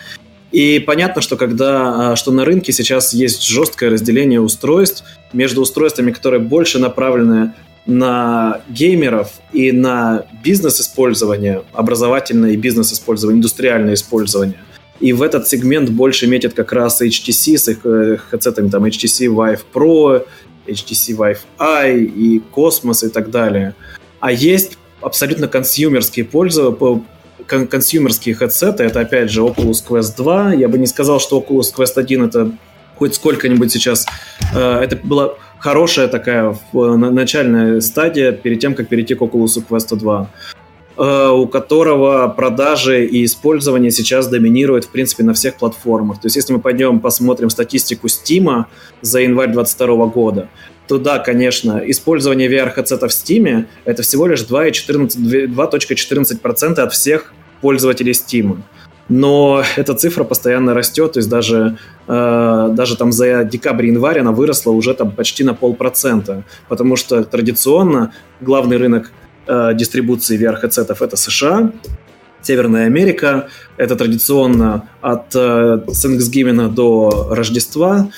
И понятно, что когда, а, что на рынке сейчас есть жесткое разделение устройств между устройствами, которые больше направлены на геймеров и на бизнес-использование, образовательное и бизнес-использование, индустриальное использование – и в этот сегмент больше метят как раз HTC с их э, хедсетами, там HTC Vive Pro, HTC Vive i и Cosmos и так далее. А есть абсолютно консюмерские пользователи, консюмерские хедсеты, это опять же Oculus Quest 2. Я бы не сказал, что Oculus Quest 1 это хоть сколько-нибудь сейчас. Э, это была хорошая такая начальная стадия перед тем, как перейти к Oculus Quest 2. Э, у которого продажи и использование сейчас доминирует, в принципе, на всех платформах. То есть, если мы пойдем посмотрим статистику Steam за январь 2022 года, то да, конечно, использование VR-хедсета в Steam это всего лишь 2,14% от всех пользователей Steam. Но эта цифра постоянно растет, то есть даже, э, даже там за декабрь-январь она выросла уже там почти на полпроцента, потому что традиционно главный рынок э, дистрибуции VR-хедсетов это США, Северная Америка. Это традиционно от э, Thanksgiving до Рождества.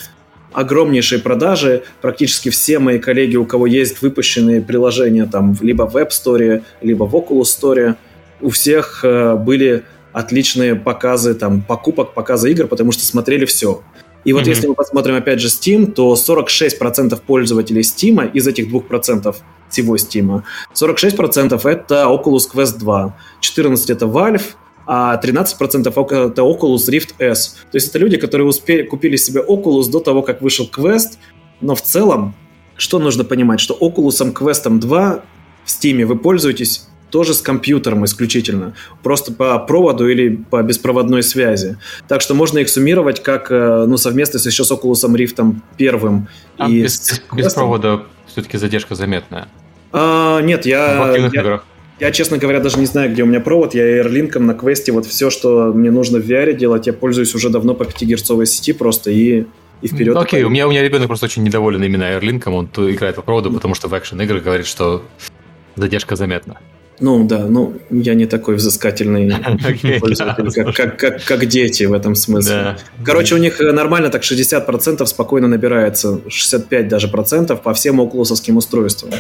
огромнейшие продажи. Практически все мои коллеги, у кого есть выпущенные приложения там либо в App Store, либо в Oculus Store, у всех э, были отличные показы там покупок, показы игр, потому что смотрели все. И вот mm-hmm. если мы посмотрим опять же Steam, то 46% пользователей Steam из этих 2% всего Steam, 46% это Oculus Quest 2, 14% это Valve, а 13% это Oculus Rift S. То есть это люди, которые успели, купили себе Oculus до того, как вышел Quest, но в целом, что нужно понимать, что Oculus Quest 2 в Steam вы пользуетесь тоже с компьютером исключительно, просто по проводу или по беспроводной связи. Так что можно их суммировать как э, ну, совместно еще с Oculus Rift первым. А и без, с без провода все-таки задержка заметная? А, нет, я... Я... играх. Я, честно говоря, даже не знаю, где у меня провод. Я Airlink на квесте. Вот все, что мне нужно в VR делать, я пользуюсь уже давно по 5 герцовой сети просто и и вперед. Ну, окей, у меня, у меня ребенок просто очень недоволен именно Airlink, он играет по проводу, потому что в экшен игры говорит, что задержка заметна. Ну да, ну я не такой взыскательный пользователь, как, как, как, как дети в этом смысле. Короче, у них нормально так 60% спокойно набирается, 65 даже процентов по всем окулусовским устройствам.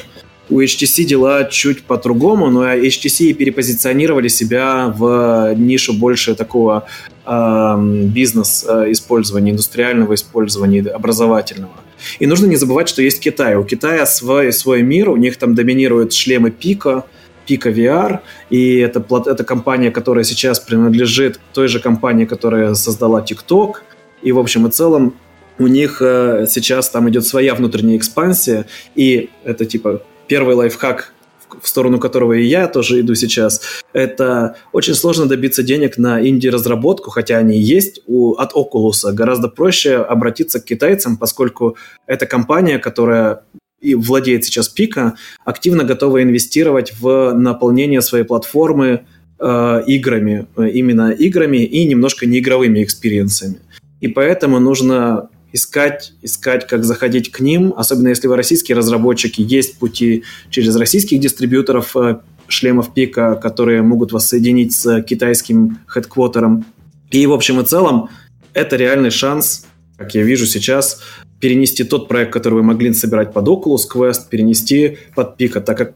У HTC дела чуть по-другому, но HTC перепозиционировали себя в нишу больше такого э, бизнес-использования, индустриального использования, образовательного. И нужно не забывать, что есть Китай. У Китая свой, свой мир, у них там доминируют шлемы Пика, Пика VR, и это, это компания, которая сейчас принадлежит той же компании, которая создала TikTok, и в общем и целом у них э, сейчас там идет своя внутренняя экспансия, и это типа первый лайфхак, в сторону которого и я тоже иду сейчас, это очень сложно добиться денег на инди-разработку, хотя они есть у, от Oculus. Гораздо проще обратиться к китайцам, поскольку это компания, которая и владеет сейчас Pico, активно готова инвестировать в наполнение своей платформы э, играми, э, именно играми и немножко неигровыми экспириенсами. И поэтому нужно искать, искать, как заходить к ним, особенно если вы российские разработчики, есть пути через российских дистрибьюторов э, шлемов Пика, которые могут вас соединить с китайским хедквотером. И в общем и целом это реальный шанс, как я вижу сейчас, перенести тот проект, который вы могли собирать под Oculus Quest, перенести под Pico, так как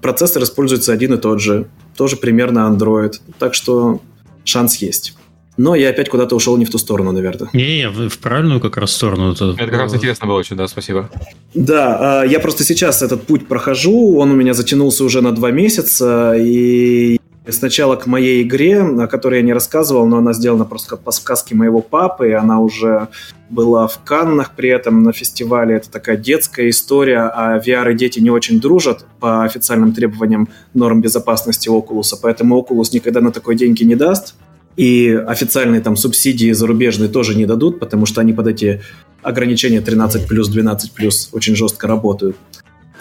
процессор используется один и тот же, тоже примерно Android, так что шанс есть. Но я опять куда-то ушел не в ту сторону, наверное. Не, не, в правильную как раз сторону. Это, это как раз интересно было очень, да, спасибо. Да, а, я просто сейчас этот путь прохожу, он у меня затянулся уже на два месяца, и Сначала к моей игре, о которой я не рассказывал, но она сделана просто по сказке моего папы, и она уже была в Каннах при этом на фестивале. Это такая детская история, а VR и дети не очень дружат по официальным требованиям норм безопасности Oculus, поэтому Oculus никогда на такой деньги не даст. И официальные там субсидии зарубежные тоже не дадут, потому что они под эти ограничения 13 плюс, 12 плюс очень жестко работают.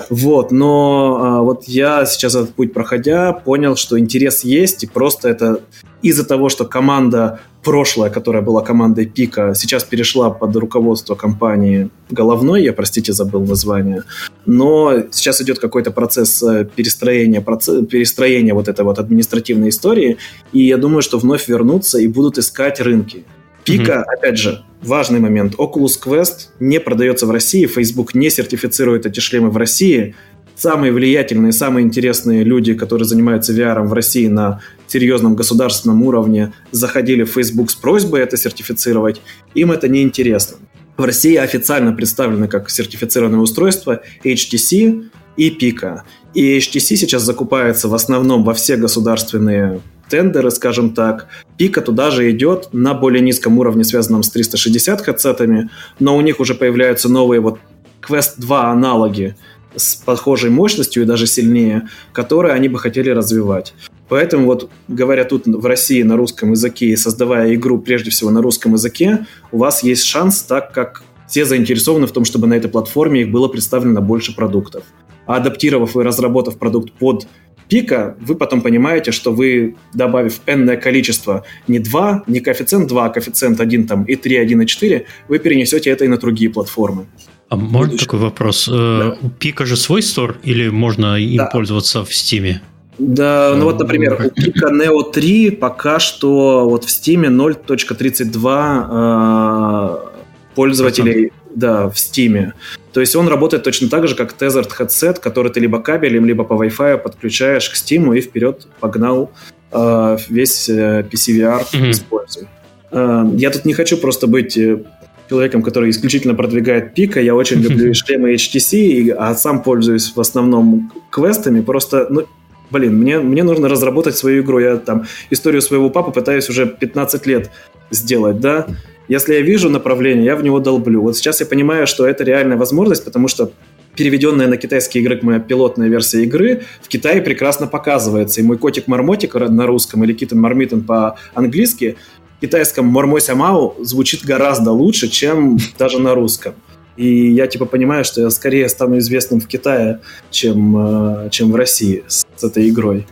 Вот, но а, вот я сейчас этот путь проходя понял, что интерес есть, и просто это из-за того, что команда прошлая, которая была командой Пика, сейчас перешла под руководство компании Головной, я, простите, забыл название, но сейчас идет какой-то процесс э, перестроения, процесс, перестроения вот этой вот административной истории, и я думаю, что вновь вернутся и будут искать рынки. Пика, mm-hmm. опять же, важный момент. Oculus Quest не продается в России, Facebook не сертифицирует эти шлемы в России. Самые влиятельные, самые интересные люди, которые занимаются VR в России на серьезном государственном уровне, заходили в Facebook с просьбой это сертифицировать. Им это не интересно. В России официально представлены как сертифицированные устройства HTC и Pika. И HTC сейчас закупается в основном во все государственные тендеры, скажем так. Пика туда же идет на более низком уровне, связанном с 360 хедсетами, но у них уже появляются новые вот Quest 2 аналоги с похожей мощностью и даже сильнее, которые они бы хотели развивать. Поэтому вот говоря тут в России на русском языке и создавая игру прежде всего на русском языке, у вас есть шанс, так как все заинтересованы в том, чтобы на этой платформе их было представлено больше продуктов. А адаптировав и разработав продукт под пика, вы потом понимаете, что вы, добавив n количество, не 2, не коэффициент 2, а коэффициент 1 там, и 3, 1 и 4, вы перенесете это и на другие платформы. А можно такой вопрос? Э, да. У Пика же свой стор или можно им да. пользоваться в Стиме? Да, ну вот, например, у Пика Neo 3 пока что вот в Steam 0.32 э, пользователей да, в Steam. То есть он работает точно так же, как Tethered Headset, который ты либо кабелем, либо по Wi-Fi подключаешь к Steam и вперед погнал э, весь э, PCVR mm-hmm. используй. Э, я тут не хочу просто быть э, человеком, который исключительно продвигает пика. Я очень люблю шлемы HTC, а сам пользуюсь в основном квестами. Просто, ну, блин, мне, мне нужно разработать свою игру. Я там историю своего папы пытаюсь уже 15 лет сделать, да. Если я вижу направление, я в него долблю. Вот сейчас я понимаю, что это реальная возможность, потому что переведенная на китайский язык моя пилотная версия игры в Китае прекрасно показывается. И мой котик Мармотик на русском или Китон Мармитон по-английски китайском Мормося Мау звучит гораздо лучше, чем даже на русском. И я типа понимаю, что я скорее стану известным в Китае, чем, э, чем в России с, с этой игрой.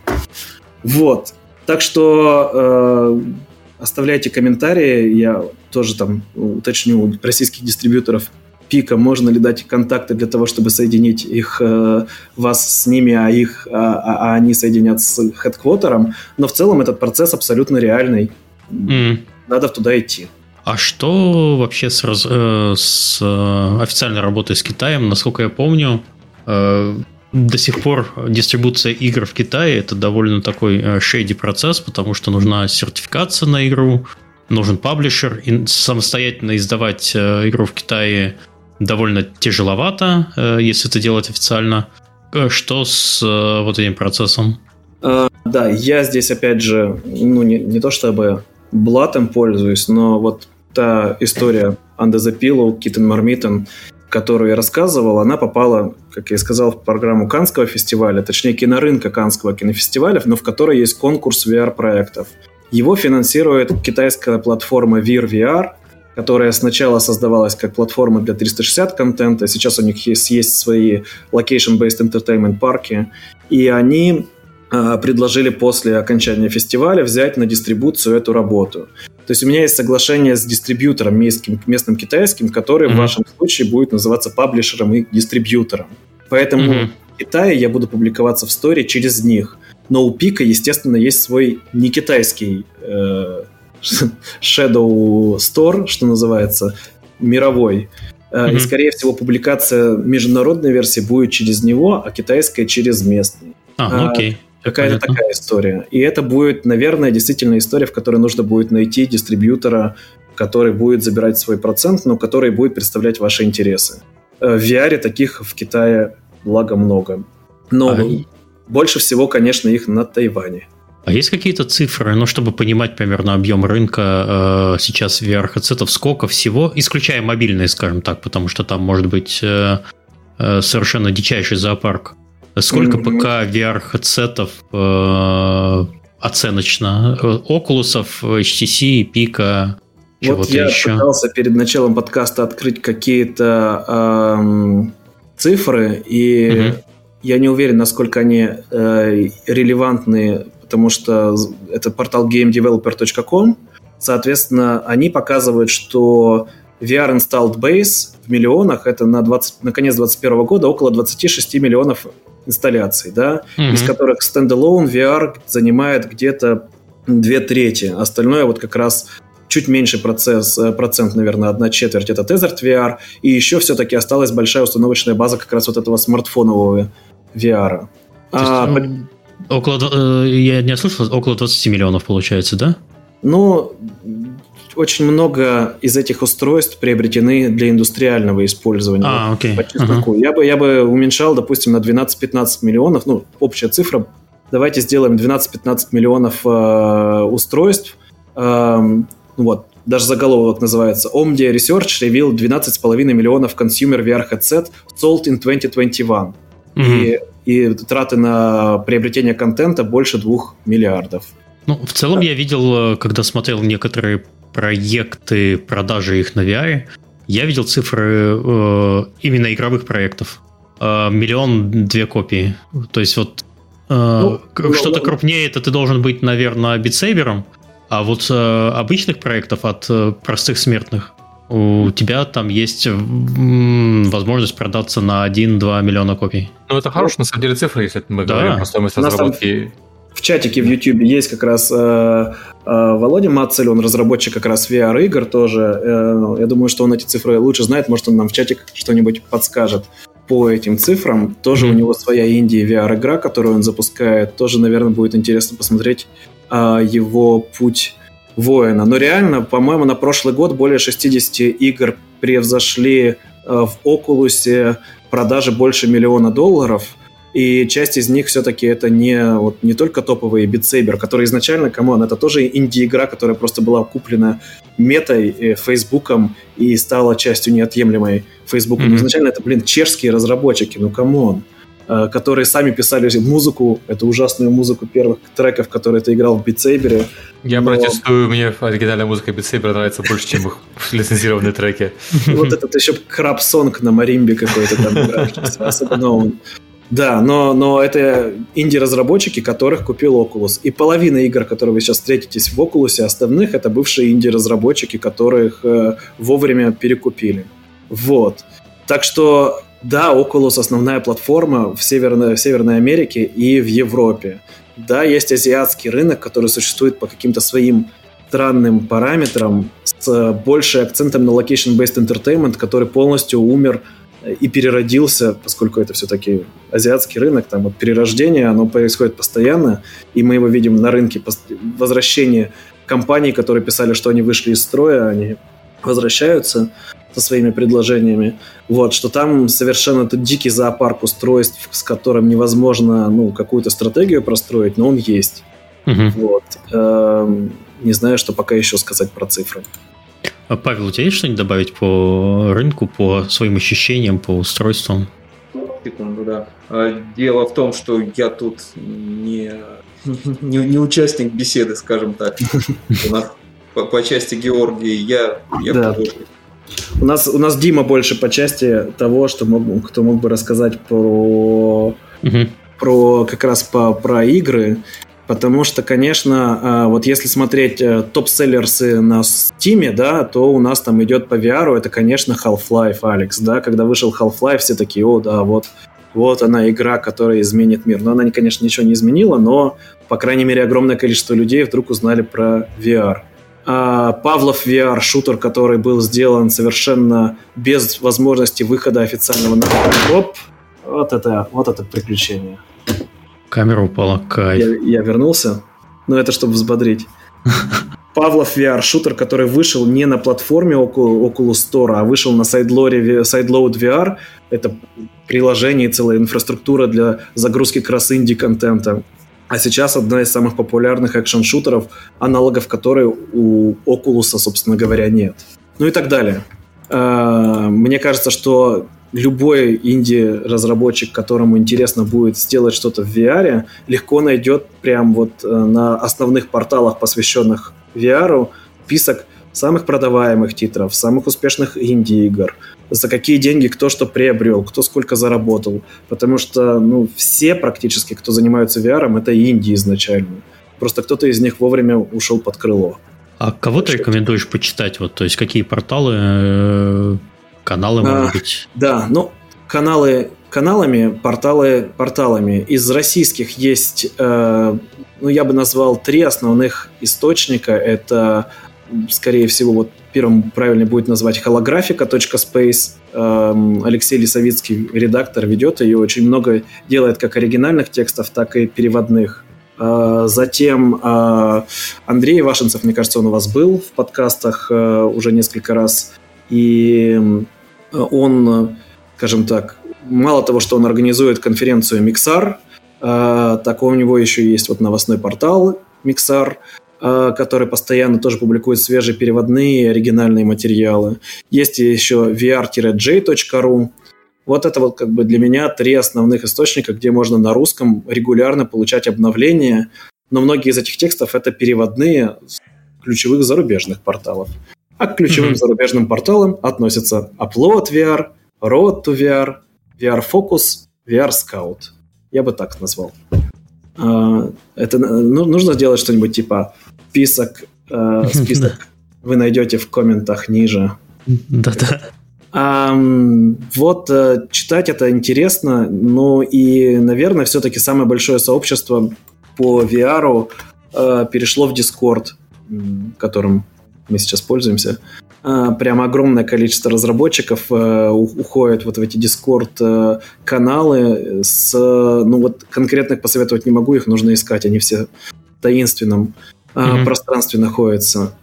Вот. Так что э, оставляйте комментарии, я тоже там уточню у российских дистрибьюторов пика, можно ли дать контакты для того, чтобы соединить их, э, вас с ними, а, их, а, а, а они соединят с хедквотером. Но в целом этот процесс абсолютно реальный. Mm. Надо туда идти. А что вообще с, э, с э, официальной работой с Китаем? Насколько я помню, э, до сих пор дистрибуция игр в Китае это довольно такой шейди процесс, потому что нужна сертификация на игру, нужен паблишер, и самостоятельно издавать игру в Китае довольно тяжеловато, если это делать официально. Что с вот этим процессом? Да, я здесь опять же, ну не, не то чтобы блатом пользуюсь, но вот та история Under the Pillow, Китен Мармитон, которую я рассказывал, она попала, как я и сказал, в программу Канского фестиваля, точнее кинорынка Канского кинофестиваля, но в которой есть конкурс VR-проектов. Его финансирует китайская платформа Vir VR, которая сначала создавалась как платформа для 360 контента, сейчас у них есть, есть свои location-based entertainment парки, и они предложили после окончания фестиваля взять на дистрибуцию эту работу. То есть у меня есть соглашение с дистрибьютором местным, местным китайским, который mm-hmm. в вашем случае будет называться паблишером и дистрибьютором. Поэтому mm-hmm. в Китае я буду публиковаться в сторе через них. Но у Пика, естественно, есть свой не китайский э, Shadow Store, что называется, мировой. Mm-hmm. И, скорее всего, публикация международной версии будет через него, а китайская через местный. А, ну окей. Какая-то такая история. И это будет, наверное, действительно история, в которой нужно будет найти дистрибьютора, который будет забирать свой процент, но который будет представлять ваши интересы. Э, в VR таких в Китае, благо, много. Но а... больше всего, конечно, их на Тайване. А есть какие-то цифры, ну, чтобы понимать примерно объем рынка э, сейчас VR-хедсетов, сколько всего, исключая мобильные, скажем так, потому что там может быть э, э, совершенно дичайший зоопарк. Сколько mm-hmm. пока VR-хедсетов э, оценочно? Окулусов, HTC, Пика, чего-то я еще? пытался перед началом подкаста открыть какие-то эм, цифры, и mm-hmm. я не уверен, насколько они э, релевантны, потому что это портал gamedeveloper.com. Соответственно, они показывают, что VR installed base в миллионах, это на, 20, на конец 2021 года около 26 миллионов инсталляций, да, mm-hmm. из которых standalone VR занимает где-то две трети. Остальное вот как раз чуть меньше процесс, э, процент, наверное, одна четверть это Desert VR, и еще все-таки осталась большая установочная база как раз вот этого смартфонового VR. А, есть, ну, около, э, я не слышал, около 20 миллионов получается, да? Ну, очень много из этих устройств приобретены для индустриального использования. А, окей. По uh-huh. Я, бы, я бы уменьшал, допустим, на 12-15 миллионов, ну, общая цифра, давайте сделаем 12-15 миллионов э, устройств. Э, вот, даже заголовок называется Omdia Research revealed 12,5 миллионов consumer VR headset sold in 2021. Uh-huh. И, и траты на приобретение контента больше 2 миллиардов. Ну, в целом я видел, э, когда смотрел некоторые проекты продажи их на VR, я видел цифры э, именно игровых проектов. Э, миллион две копии. То есть вот э, ну, ну что-то ну, крупнее это ты должен быть, наверное, битсейбером, а вот э, обычных проектов от э, простых смертных у тебя там есть возможность продаться на 1-2 миллиона копий. Ну, это хорошая, на самом деле, цифра, если мы да. говорим про стоимость разработки в чатике в YouTube есть как раз э, э, Володя Мацель, он разработчик как раз VR-игр тоже. Э, я думаю, что он эти цифры лучше знает, может, он нам в чатик что-нибудь подскажет по этим цифрам. Тоже mm-hmm. у него своя инди VR-игра, которую он запускает. Тоже, наверное, будет интересно посмотреть э, его путь воина. Но реально, по-моему, на прошлый год более 60 игр превзошли э, в Oculus продажи больше миллиона долларов – и часть из них все-таки это не, вот, не только топовый Beat Saber, который изначально, come on, это тоже инди-игра, которая просто была куплена метой, э, Фейсбуком и стала частью неотъемлемой Фейсбука. Mm-hmm. изначально это, блин, чешские разработчики, ну come on э, которые сами писали музыку, эту ужасную музыку первых треков, которые ты играл в битсейбере. Я но... протестую, мне оригинальная музыка битсейбера нравится больше, чем их лицензированные треки. Вот этот еще краб-сонг на маримбе какой-то там особенно он. Да, но, но это инди-разработчики, которых купил Oculus. И половина игр, которые вы сейчас встретитесь в Oculus, остальных, это бывшие инди-разработчики, которых э, вовремя перекупили. Вот. Так что, да, Oculus основная платформа в Северной, в Северной Америке и в Европе. Да, есть азиатский рынок, который существует по каким-то своим странным параметрам с большим акцентом на location-based entertainment, который полностью умер и переродился, поскольку это все-таки азиатский рынок, там вот перерождение, оно происходит постоянно, и мы его видим на рынке, возвращение компаний, которые писали, что они вышли из строя, они возвращаются со своими предложениями. Вот, что там совершенно тут дикий зоопарк устройств, с которым невозможно ну, какую-то стратегию простроить, но он есть. Угу. Вот. Эм, не знаю, что пока еще сказать про цифры. А, Павел, у тебя есть что-нибудь добавить по рынку, по своим ощущениям, по устройствам? Секунду, да. А, дело в том, что я тут не, не, не участник беседы, скажем так. У нас по, по части Георгии я, я да. У нас, у нас Дима больше по части того, что мог, кто мог бы рассказать про, угу. про как раз по, про игры. Потому что, конечно, а, вот если смотреть э, топ-селлерсы на Steam, да, то у нас там идет по VR, это, конечно, Half-Life, Алекс, да, когда вышел Half-Life, все такие, о, да, вот, вот она игра, которая изменит мир. Но она, конечно, ничего не изменила, но, по крайней мере, огромное количество людей вдруг узнали про VR. А Павлов VR, шутер, который был сделан совершенно без возможности выхода официального на Оп, вот это, вот это приключение. Камера упала, кайф. Я, я вернулся, но это чтобы взбодрить. Павлов VR, шутер, который вышел не на платформе Oculus Store, а вышел на Sideload VR. Это приложение и целая инфраструктура для загрузки кросс-инди контента. А сейчас одна из самых популярных экшен-шутеров, аналогов которой у Oculus, собственно говоря, нет. Ну и так далее. А, мне кажется, что любой инди-разработчик, которому интересно будет сделать что-то в VR, легко найдет прям вот э, на основных порталах, посвященных VR, список самых продаваемых титров, самых успешных инди-игр, за какие деньги кто что приобрел, кто сколько заработал. Потому что ну, все практически, кто занимаются VR, это инди изначально. Просто кто-то из них вовремя ушел под крыло. А кого ты рекомендуешь почитать? Вот, то есть какие порталы Каналы, а, может быть? Да, ну, каналы каналами, порталы порталами. Из российских есть, э, ну, я бы назвал три основных источника. Это, скорее всего, вот первым правильно будет назвать холографика.space. Э, Алексей Лисовицкий, редактор, ведет ее. Очень много делает как оригинальных текстов, так и переводных. Э, затем э, Андрей Вашенцев, мне кажется, он у вас был в подкастах э, уже несколько раз. И он, скажем так, мало того, что он организует конференцию Mixar, э, так у него еще есть вот новостной портал Mixar, э, который постоянно тоже публикует свежие переводные оригинальные материалы. Есть еще vr-j.ru. Вот это вот как бы для меня три основных источника, где можно на русском регулярно получать обновления, но многие из этих текстов это переводные ключевых зарубежных порталов. А к ключевым mm-hmm. зарубежным порталам относятся Upload VR, Road to VR, VR Focus, VR Scout. Я бы так назвал. А, это ну, нужно сделать что-нибудь типа список, э, список вы найдете в комментах ниже. Да-да. А, вот э, читать это интересно, ну и, наверное, все-таки самое большое сообщество по VR э, перешло в Discord, которым мы сейчас пользуемся. Э, прям огромное количество разработчиков э, уходят вот в эти Discord э, каналы с, ну вот конкретных посоветовать не могу, их нужно искать, они все в таинственном mm-hmm. пространстве находятся.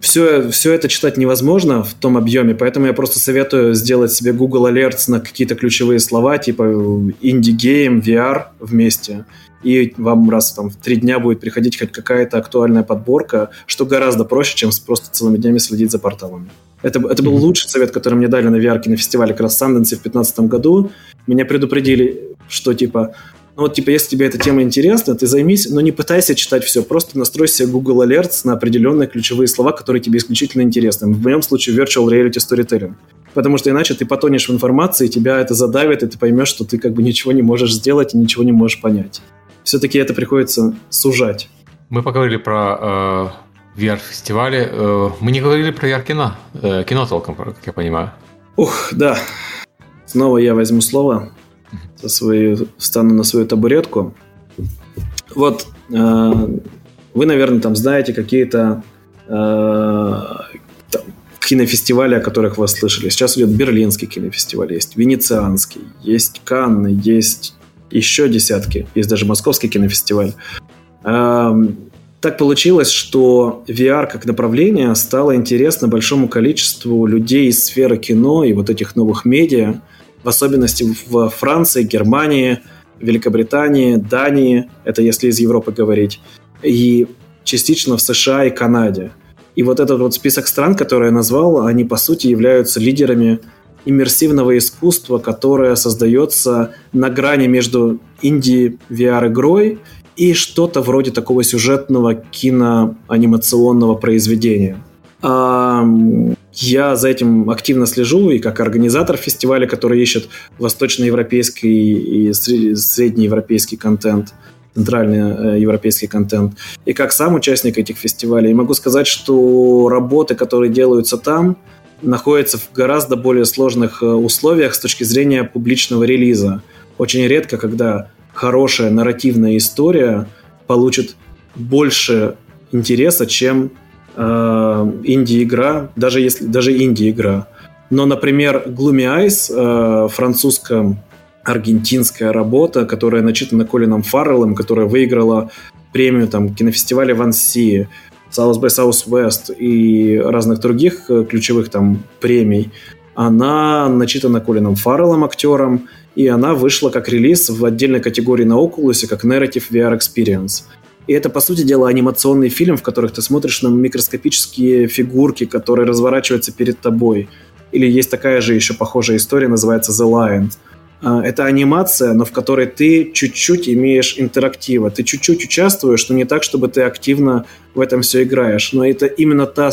Все, все это читать невозможно в том объеме, поэтому я просто советую сделать себе Google Alerts на какие-то ключевые слова, типа Indie Game, VR вместе, и вам раз там в три дня будет приходить хоть какая-то актуальная подборка, что гораздо проще, чем просто целыми днями следить за порталами. Это, это был лучший совет, который мне дали на VR на фестивале как раз Sundance в 2015 году. Меня предупредили, что типа, ну вот типа, если тебе эта тема интересна, ты займись, но не пытайся читать все, просто настрой себе Google Alerts на определенные ключевые слова, которые тебе исключительно интересны. В моем случае Virtual Reality Storytelling. Потому что иначе ты потонешь в информации, тебя это задавит, и ты поймешь, что ты как бы ничего не можешь сделать и ничего не можешь понять все-таки это приходится сужать. Мы поговорили про э, VR-фестивали. Э, мы не говорили про VR-кино. Э, кино толком, как я понимаю. Ух, да. Снова я возьму слово, со своей, встану на свою табуретку. Вот, э, вы, наверное, там знаете какие-то э, кинофестивали, о которых вы слышали. Сейчас идет Берлинский кинофестиваль, есть Венецианский, есть Канны, есть еще десятки. Есть даже московский кинофестиваль. Так получилось, что VR как направление стало интересно большому количеству людей из сферы кино и вот этих новых медиа, в особенности в Франции, Германии, Великобритании, Дании, это если из Европы говорить, и частично в США и Канаде. И вот этот вот список стран, который я назвал, они по сути являются лидерами иммерсивного искусства, которое создается на грани между инди-VR-игрой и что-то вроде такого сюжетного киноанимационного произведения. Я за этим активно слежу и как организатор фестиваля, который ищет восточноевропейский и среднеевропейский контент, центральный э, европейский контент, и как сам участник этих фестивалей. Могу сказать, что работы, которые делаются там, находится в гораздо более сложных э, условиях с точки зрения публичного релиза. Очень редко, когда хорошая нарративная история получит больше интереса, чем э, инди-игра, даже если даже инди-игра. Но, например, Gloomy Eyes, э, французско-аргентинская работа, которая начитана Колином Фарреллом, которая выиграла премию там, кинофестиваля в Анси, South by Southwest и разных других э, ключевых там премий, она начитана Колином Фарреллом, актером, и она вышла как релиз в отдельной категории на Oculus, как Narrative VR Experience. И это, по сути дела, анимационный фильм, в которых ты смотришь на микроскопические фигурки, которые разворачиваются перед тобой. Или есть такая же еще похожая история, называется The Lion. А, это анимация, но в которой ты чуть-чуть имеешь интерактива, ты чуть-чуть участвуешь, но не так, чтобы ты активно в этом все играешь. Но это именно та,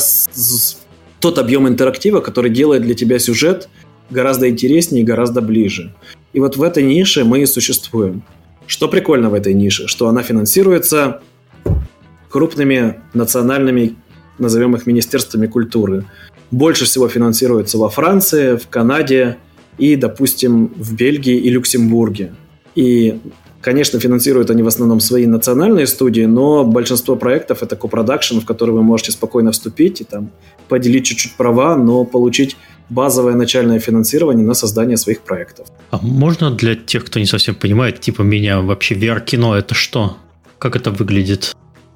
тот объем интерактива, который делает для тебя сюжет гораздо интереснее и гораздо ближе. И вот в этой нише мы и существуем. Что прикольно в этой нише? Что она финансируется крупными национальными, назовем их, министерствами культуры. Больше всего финансируется во Франции, в Канаде, и, допустим, в Бельгии и Люксембурге. И, конечно, финансируют они в основном свои национальные студии, но большинство проектов это копродакшн, в который вы можете спокойно вступить и там поделить чуть-чуть права, но получить базовое начальное финансирование на создание своих проектов. А можно для тех, кто не совсем понимает, типа меня, вообще VR-кино это что? Как это выглядит?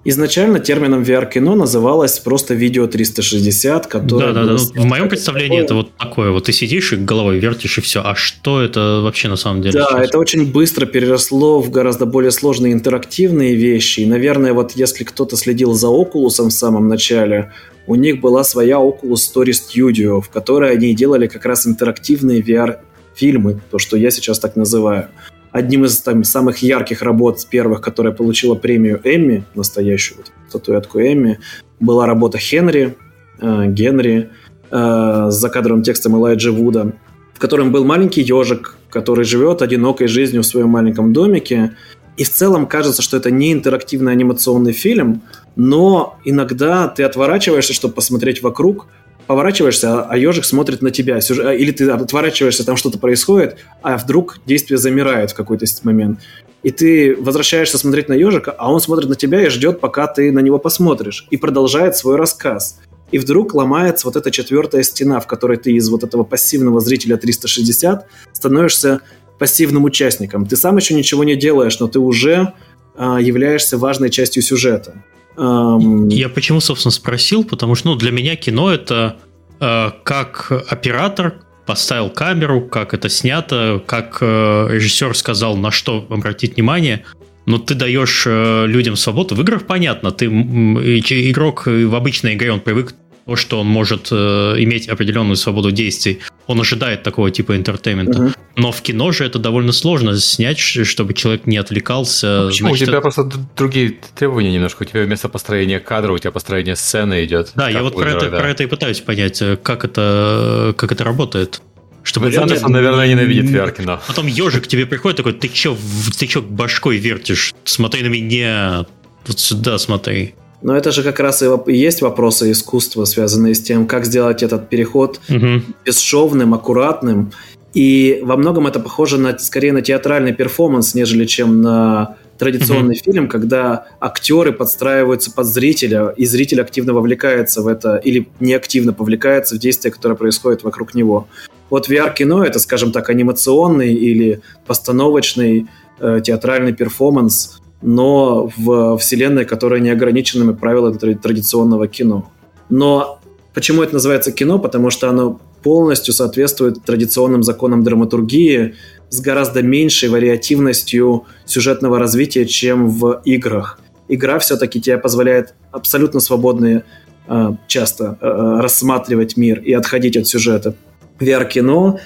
Изначально термином VR-кино называлось просто видео 360, которое... Да, да, да. В моем представлении такое... это вот такое. Вот ты сидишь и головой вертишь и все. А что это вообще на самом деле? Да, сейчас? это очень быстро переросло в гораздо более сложные интерактивные вещи. И, наверное, вот если кто-то следил за Oculus в самом начале, у них была своя Oculus Story Studio, в которой они делали как раз интерактивные VR-фильмы, то, что я сейчас так называю одним из там, самых ярких работ первых, которая получила премию Эмми, настоящую вот, статуэтку Эмми, была работа Хенри, э, Генри э, с закадровым текстом Элайджа Вуда, в котором был маленький ежик, который живет одинокой жизнью в своем маленьком домике. И в целом кажется, что это не интерактивный анимационный фильм, но иногда ты отворачиваешься, чтобы посмотреть вокруг – поворачиваешься, а ежик смотрит на тебя. Или ты отворачиваешься, там что-то происходит, а вдруг действие замирает в какой-то момент. и ты возвращаешься смотреть на ежика, а он смотрит на тебя и ждет, пока ты на него посмотришь, и продолжает свой рассказ. И вдруг ломается вот эта четвертая стена, в которой ты из вот этого пассивного зрителя 360 становишься пассивным участником. Ты сам еще ничего не делаешь, но ты уже э, являешься важной частью сюжета. Я почему, собственно, спросил, потому что ну, для меня кино это э, как оператор поставил камеру, как это снято, как э, режиссер сказал, на что обратить внимание. Но ты даешь э, людям свободу. В играх понятно, ты игрок в обычной игре, он привык что он может э, иметь определенную свободу действий. Он ожидает такого типа entertainment'а. Uh-huh. Но в кино же это довольно сложно снять, чтобы человек не отвлекался. Ну, почему? Значит, у тебя это... просто другие требования немножко. У тебя вместо построения кадра, у тебя построение сцены идет. Да, я вот про это, да. про это и пытаюсь понять, э, как это, как это работает. Чтобы Андерсон, люди... наверное, ненавидит VR-кино. Потом ежик к тебе приходит такой, ты чё, ты чё башкой вертишь? Смотри на меня, вот сюда смотри. Но это же как раз и есть вопросы искусства, связанные с тем, как сделать этот переход угу. бесшовным, аккуратным. И во многом это похоже на, скорее на театральный перформанс, нежели чем на традиционный угу. фильм, когда актеры подстраиваются под зрителя, и зритель активно вовлекается в это или неактивно повлекается в действие, которое происходит вокруг него. Вот VR-кино — это, скажем так, анимационный или постановочный э, театральный перформанс, но в вселенной, которая не ограниченными правилами традиционного кино. Но почему это называется кино? Потому что оно полностью соответствует традиционным законам драматургии с гораздо меньшей вариативностью сюжетного развития, чем в играх. Игра все-таки тебе позволяет абсолютно свободно э, часто э, рассматривать мир и отходить от сюжета. VR-кино,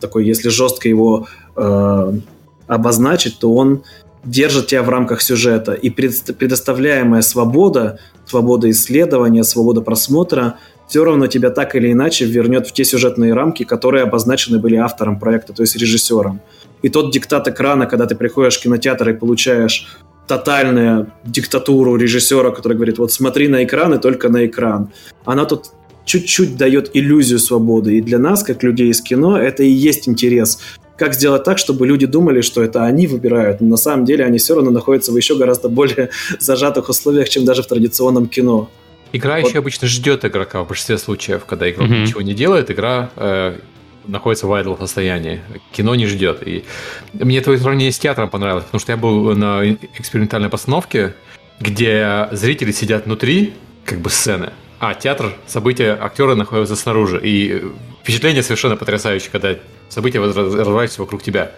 такой, если жестко его э, обозначить, то он держит тебя в рамках сюжета. И предоставляемая свобода, свобода исследования, свобода просмотра все равно тебя так или иначе вернет в те сюжетные рамки, которые обозначены были автором проекта, то есть режиссером. И тот диктат экрана, когда ты приходишь в кинотеатр и получаешь тотальную диктатуру режиссера, который говорит, вот смотри на экран и только на экран. Она тут чуть-чуть дает иллюзию свободы. И для нас, как людей из кино, это и есть интерес как сделать так, чтобы люди думали, что это они выбирают, но на самом деле они все равно находятся в еще гораздо более зажатых условиях, чем даже в традиционном кино. Играющий вот. обычно ждет игрока в большинстве случаев, когда игрок mm-hmm. ничего не делает, игра э, находится в idle состоянии. Кино не ждет. И мне твое сравнение с театром понравилось, потому что я был на экспериментальной постановке, где зрители сидят внутри как бы сцены, а театр, события, актеры находятся снаружи. И впечатление совершенно потрясающее, когда события разворачиваются вокруг тебя.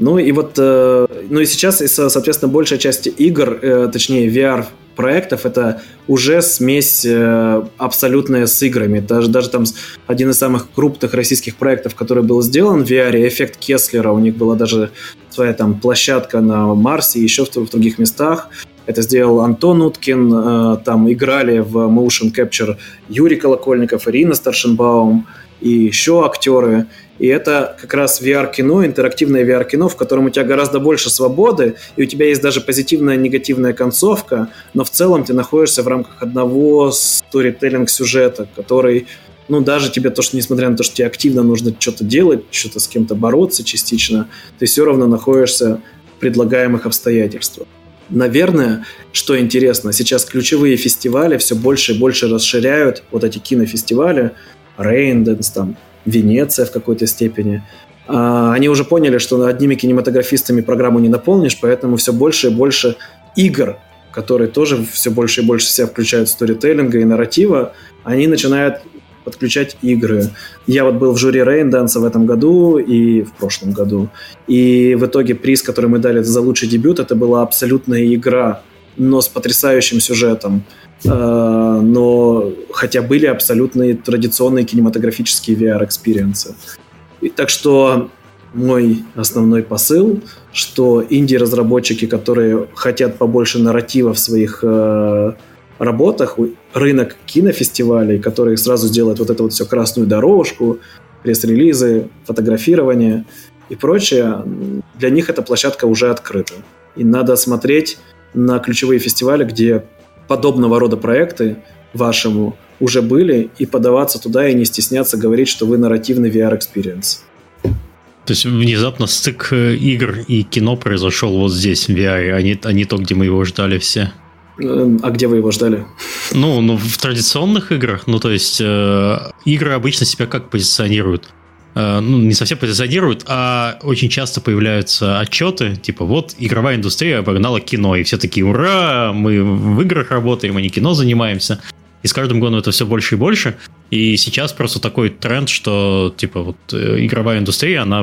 Ну и вот, э, ну и сейчас, соответственно, большая часть игр, э, точнее VR проектов, это уже смесь э, абсолютная с играми. Даже, даже там один из самых крупных российских проектов, который был сделан в VR, эффект Кеслера, у них была даже своя там площадка на Марсе и еще в, в других местах. Это сделал Антон Уткин, там играли в motion capture Юрий Колокольников, Ирина Старшенбаум, и еще актеры. И это как раз VR-кино, интерактивное VR-кино, в котором у тебя гораздо больше свободы, и у тебя есть даже позитивная негативная концовка, но в целом ты находишься в рамках одного сторителлинг-сюжета, который ну, даже тебе то, что несмотря на то, что тебе активно нужно что-то делать, что-то с кем-то бороться частично, ты все равно находишься в предлагаемых обстоятельствах. Наверное, что интересно, сейчас ключевые фестивали все больше и больше расширяют вот эти кинофестивали, Рейнденс, там, Венеция в какой-то степени. А, они уже поняли, что одними кинематографистами программу не наполнишь, поэтому все больше и больше игр, которые тоже все больше и больше себя включают в сторителлинга и нарратива, они начинают подключать игры. Я вот был в жюри Raindance'а в этом году и в прошлом году. И в итоге приз, который мы дали за лучший дебют, это была абсолютная игра, но с потрясающим сюжетом. Э, но хотя были абсолютные традиционные кинематографические VR-experience'ы. Так что мой основной посыл, что инди-разработчики, которые хотят побольше нарратива в своих э, работах, рынок кинофестивалей, которые сразу сделают вот эту вот все красную дорожку, пресс-релизы, фотографирование и прочее, для них эта площадка уже открыта. И надо смотреть на ключевые фестивали, где подобного рода проекты вашему уже были, и подаваться туда и не стесняться говорить, что вы нарративный VR-experience. То есть внезапно стык э, игр и кино произошел вот здесь, в VR, а не, а не то, где мы его ждали все. Эм, а где вы его ждали? Ну, ну в традиционных играх, ну то есть э, игры обычно себя как позиционируют? Э, ну, не совсем позиционируют, а очень часто появляются отчеты, типа вот игровая индустрия обогнала кино, и все такие, ура, мы в играх работаем, а не кино занимаемся. И с каждым годом это все больше и больше. И сейчас просто такой тренд, что типа вот э, игровая индустрия, она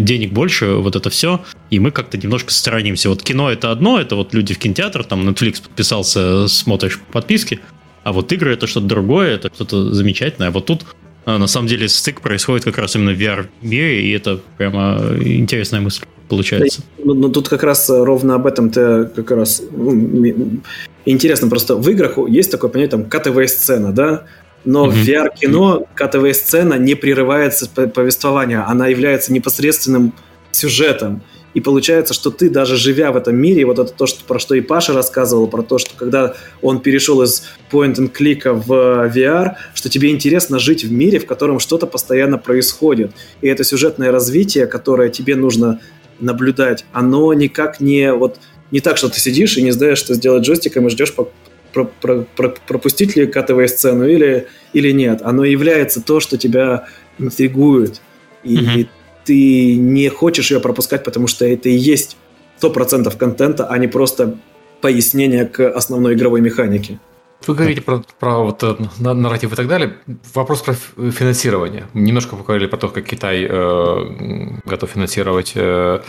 денег больше, вот это все, и мы как-то немножко сторонимся. Вот кино это одно, это вот люди в кинотеатр, там Netflix подписался, смотришь подписки, а вот игры это что-то другое, это что-то замечательное. А вот тут а, на самом деле стык происходит как раз именно в VR-мире, и это прямо интересная мысль получается. Ну, ну, тут как раз ровно об этом ты как раз ну, интересно. Просто в играх есть такое понятие, там, катовая сцена, да? Но mm-hmm. в VR-кино катовая сцена не прерывается повествования, она является непосредственным сюжетом. И получается, что ты даже живя в этом мире, вот это то, что, про что и Паша рассказывал, про то, что когда он перешел из point-and-клика в VR, что тебе интересно жить в мире, в котором что-то постоянно происходит. И это сюжетное развитие, которое тебе нужно наблюдать, оно никак не вот не так, что ты сидишь и не знаешь, что сделать джойстиком и ждешь, по, про, про, про, пропустить ли катовую сцену или, или нет. Оно является то, что тебя интригует. И mm-hmm ты не хочешь ее пропускать, потому что это и есть 100% контента, а не просто пояснение к основной игровой механике. Вы говорите про, про вот, э, нарратив и так далее. Вопрос про финансирование. Немножко поговорили про то, как Китай э, готов финансировать э,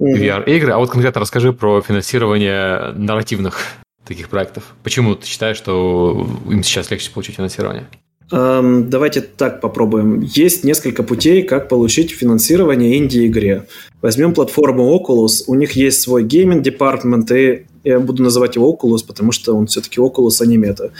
VR-игры. А вот конкретно расскажи про финансирование нарративных таких проектов. Почему ты считаешь, что им сейчас легче получить финансирование? Эм, давайте так попробуем. Есть несколько путей, как получить финансирование инди-игре. Возьмем платформу Oculus. У них есть свой gaming department, и я буду называть его Oculus, потому что он все-таки Oculus, а не Meta.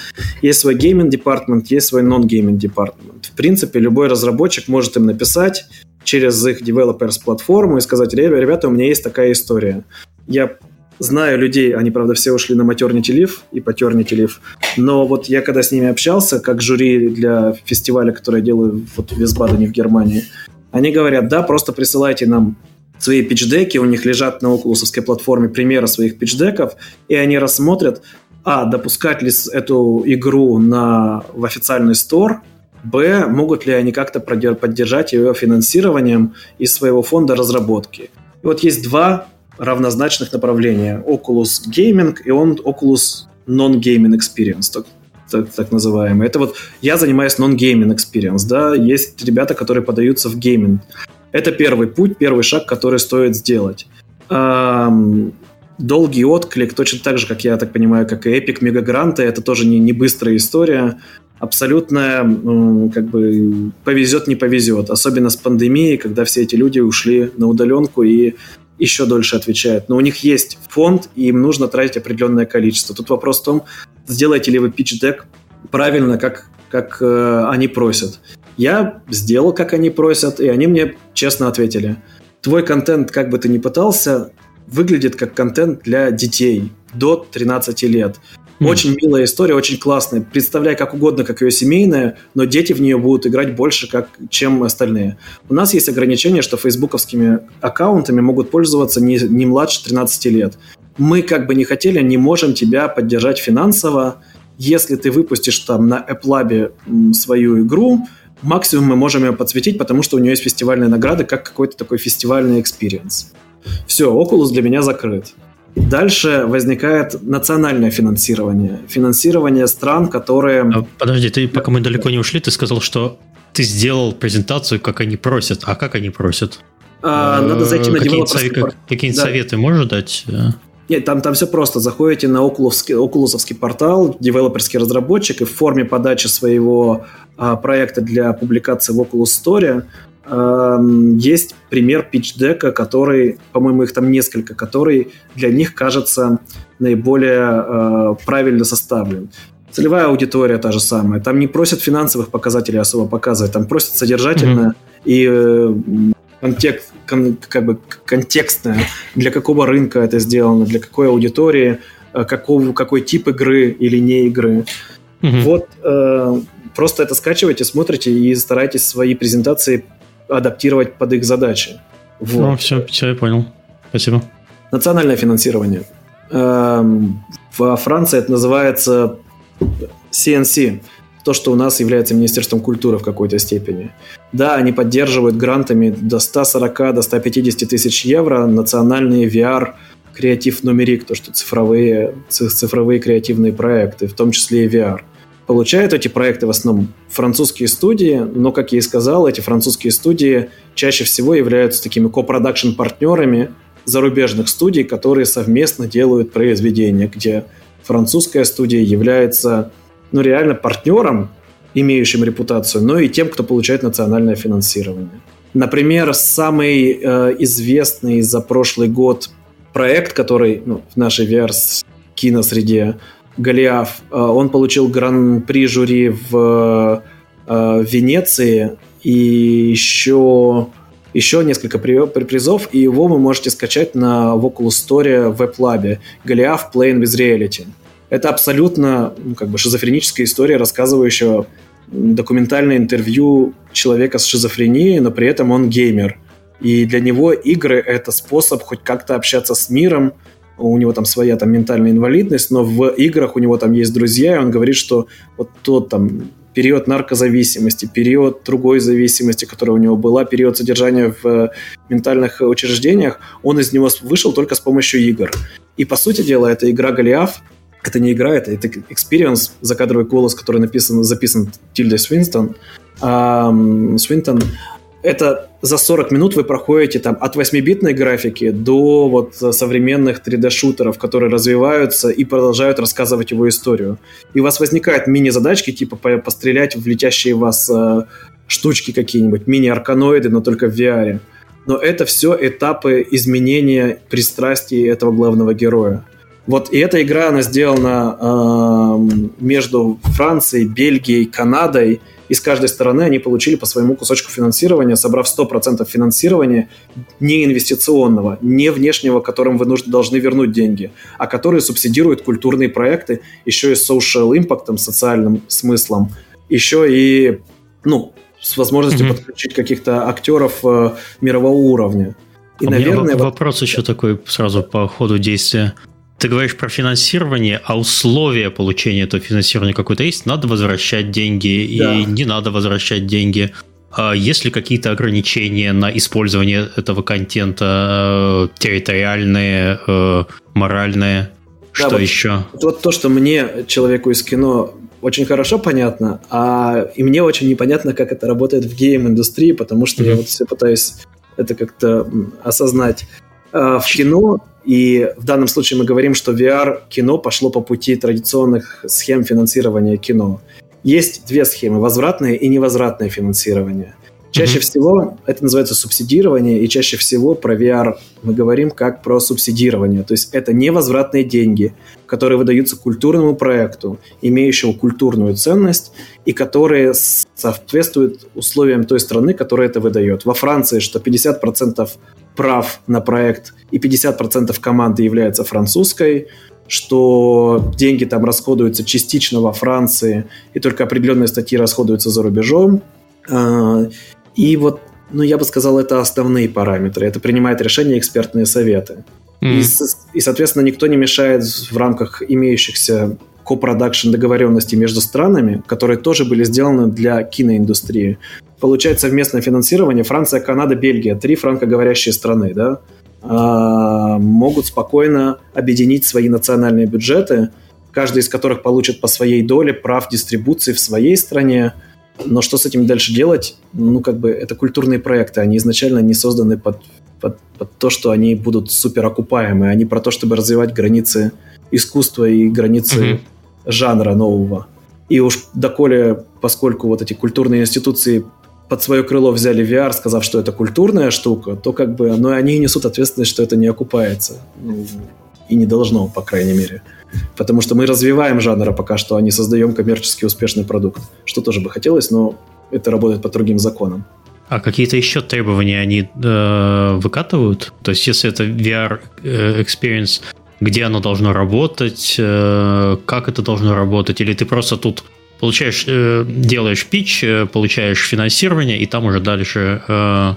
Есть свой gaming department, есть свой non-gaming department. В принципе, любой разработчик может им написать через их developers платформу и сказать, ребята, у меня есть такая история. Я Знаю людей, они, правда, все ушли на maternity leave и paternity leave, но вот я когда с ними общался, как жюри для фестиваля, который я делаю вот в Висбадене в Германии, они говорят, да, просто присылайте нам свои пичдеки, у них лежат на окулусовской платформе примеры своих пичдеков, и они рассмотрят, а, допускать ли эту игру на, в официальный стор, б, могут ли они как-то поддержать ее финансированием из своего фонда разработки. И вот есть два равнозначных направления. Oculus Gaming и он Oculus Non-Gaming Experience, так, так, так называемый. Это вот я занимаюсь Non-Gaming Experience, да, есть ребята, которые подаются в гейминг. Это первый путь, первый шаг, который стоит сделать. Эм, долгий отклик, точно так же, как я так понимаю, как и Epic Мегагранты, это тоже не, не быстрая история абсолютно как бы повезет, не повезет. Особенно с пандемией, когда все эти люди ушли на удаленку и еще дольше отвечают. Но у них есть фонд, и им нужно тратить определенное количество. Тут вопрос в том, сделаете ли вы pitch-дек правильно, как, как э, они просят. Я сделал, как они просят, и они мне честно ответили. Твой контент, как бы ты ни пытался, выглядит как контент для детей до 13 лет. Mm. Очень милая история, очень классная. Представляй как угодно, как ее семейная, но дети в нее будут играть больше, как, чем остальные. У нас есть ограничение, что фейсбуковскими аккаунтами могут пользоваться не, не младше 13 лет. Мы, как бы не хотели, не можем тебя поддержать финансово. Если ты выпустишь там на Apple свою игру, максимум мы можем ее подсветить, потому что у нее есть фестивальные награды, как какой-то такой фестивальный experience. Все, Oculus для меня закрыт. Дальше возникает национальное финансирование. Финансирование стран, которые... А, подожди, ты пока мы далеко не ушли, ты сказал, что ты сделал презентацию, как они просят. А как они просят? А, надо зайти на Какие-нибудь какие да. советы можешь дать? Нет, там, там все просто. Заходите на Oculus, портал, девелоперский разработчик, и в форме подачи своего а, проекта для публикации в Oculus Store есть пример питч-дека, который, по-моему, их там несколько, который для них кажется наиболее э, правильно составлен. Целевая аудитория та же самая. Там не просят финансовых показателей особо показывать, там просят содержательно mm-hmm. и э, контекст, кон, как бы контекстное, для какого рынка это сделано, для какой аудитории, э, какого, какой тип игры или не игры. Mm-hmm. Вот э, просто это скачивайте, смотрите и старайтесь свои презентации адаптировать под их задачи. Вот. Ну, все, все, я понял. Спасибо. Национальное финансирование. Эм, во Франции это называется CNC, то, что у нас является Министерством культуры в какой-то степени. Да, они поддерживают грантами до 140, до 150 тысяч евро национальные VR креатив нумерик, то, что цифровые, цифровые креативные проекты, в том числе и VR. Получают эти проекты в основном французские студии, но, как я и сказал, эти французские студии чаще всего являются такими копродакшн партнерами зарубежных студий, которые совместно делают произведения, где французская студия является ну, реально партнером, имеющим репутацию, но и тем, кто получает национальное финансирование. Например, самый э, известный за прошлый год проект, который ну, в нашей VR-киносреде Голиаф, э, он получил гран-при жюри в э, Венеции и еще, еще несколько призов, и его вы можете скачать на Oculus Store в веб-лабе Голиаф Playing with Reality. Это абсолютно ну, как бы шизофреническая история, рассказывающая документальное интервью человека с шизофренией, но при этом он геймер. И для него игры — это способ хоть как-то общаться с миром. У него там своя там ментальная инвалидность, но в играх у него там есть друзья, и он говорит, что вот тот там период наркозависимости, период другой зависимости, которая у него была, период содержания в ментальных учреждениях, он из него вышел только с помощью игр. И, по сути дела, эта игра Голиаф это не игра, это, это experience, закадровый голос, который написан, записан Тильдой Свинстон. Эм, Свинтон. Это за 40 минут вы проходите там от 8-битной графики до вот современных 3D-шутеров, которые развиваются и продолжают рассказывать его историю. И у вас возникают мини-задачки, типа пострелять в летящие вас э, штучки какие-нибудь, мини-арканоиды, но только в VR. Но это все этапы изменения пристрастий этого главного героя. Вот и эта игра, она сделана э, между Францией, Бельгией, Канадой, и с каждой стороны они получили по своему кусочку финансирования, собрав 100% финансирования не инвестиционного, не внешнего, которым вы нужно, должны вернуть деньги, а которые субсидируют культурные проекты еще и с social impact, социальным смыслом, еще и ну, с возможностью mm-hmm. подключить каких-то актеров э, мирового уровня. И, а наверное, вопрос вот... еще такой сразу по ходу действия ты говоришь про финансирование, а условия получения этого финансирования какое-то есть? Надо возвращать деньги да. и не надо возвращать деньги. А есть ли какие-то ограничения на использование этого контента, э, территориальные, э, моральные? Да, что вот, еще? Вот то, что мне, человеку из кино, очень хорошо понятно, а и мне очень непонятно, как это работает в гейм-индустрии, потому что mm-hmm. я вот все пытаюсь это как-то осознать. А, в кино и в данном случае мы говорим, что VR-кино пошло по пути традиционных схем финансирования кино. Есть две схемы – возвратное и невозвратное финансирование. Чаще mm-hmm. всего это называется субсидирование, и чаще всего про VR мы говорим как про субсидирование. То есть это невозвратные деньги, которые выдаются культурному проекту, имеющему культурную ценность, и которые соответствуют условиям той страны, которая это выдает. Во Франции, что 50% прав на проект и 50% команды является французской, что деньги там расходуются частично во Франции, и только определенные статьи расходуются за рубежом. И вот, ну, я бы сказал, это основные параметры. Это принимает решения экспертные советы. Mm. И, и, соответственно, никто не мешает в рамках имеющихся копродакшн договоренностей между странами, которые тоже были сделаны для киноиндустрии. Получать совместное финансирование Франция, Канада, Бельгия, три франкоговорящие страны, да, а, могут спокойно объединить свои национальные бюджеты, каждый из которых получит по своей доле прав дистрибуции в своей стране, но что с этим дальше делать? Ну, как бы это культурные проекты, они изначально не созданы под, под, под то, что они будут супер окупаемые, они про то, чтобы развивать границы искусства и границы mm-hmm. жанра нового. И уж доколе, поскольку вот эти культурные институции под свое крыло взяли VR, сказав, что это культурная штука, то как бы, но они несут ответственность, что это не окупается. Ну, и не должно, по крайней мере. Потому что мы развиваем жанр, а пока что, а не создаем коммерчески успешный продукт. Что тоже бы хотелось, но это работает по другим законам. А какие-то еще требования они э, выкатывают? То есть, если это VR э, experience, где оно должно работать, э, как это должно работать, или ты просто тут получаешь, э, делаешь пич, э, получаешь финансирование, и там уже дальше э,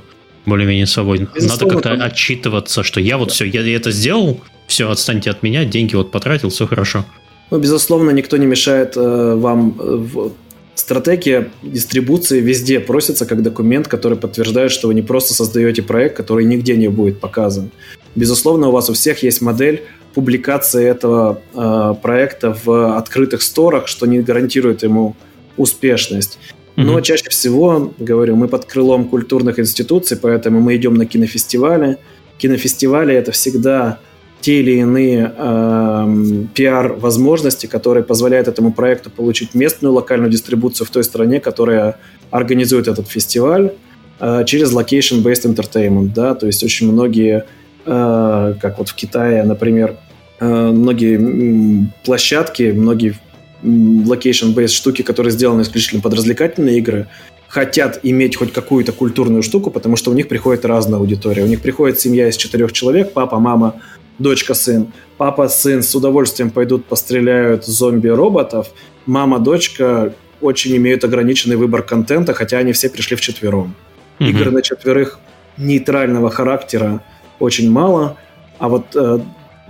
более-менее свободен. Надо как-то отчитываться, что я вот все, я это сделал, все, отстаньте от меня, деньги вот потратил, все хорошо. Ну, безусловно, никто не мешает э, вам в стратегия дистрибуции везде просится как документ, который подтверждает, что вы не просто создаете проект, который нигде не будет показан. Безусловно, у вас у всех есть модель публикации этого э, проекта в открытых сторах, что не гарантирует ему успешность. Но mm-hmm. чаще всего, говорю, мы под крылом культурных институций, поэтому мы идем на кинофестивали. Кинофестивали это всегда те или иные э, пиар-возможности, которые позволяют этому проекту получить местную локальную дистрибуцию в той стране, которая организует этот фестиваль э, через location-based entertainment, да, то есть очень многие, э, как вот в Китае, например, э, многие площадки, многие location-based штуки, которые сделаны исключительно под развлекательные игры, хотят иметь хоть какую-то культурную штуку, потому что у них приходит разная аудитория. У них приходит семья из четырех человек, папа, мама, дочка, сын. Папа, сын с удовольствием пойдут постреляют зомби-роботов. Мама, дочка очень имеют ограниченный выбор контента, хотя они все пришли в четвером. Mm-hmm. Игр на четверых нейтрального характера очень мало, а вот э,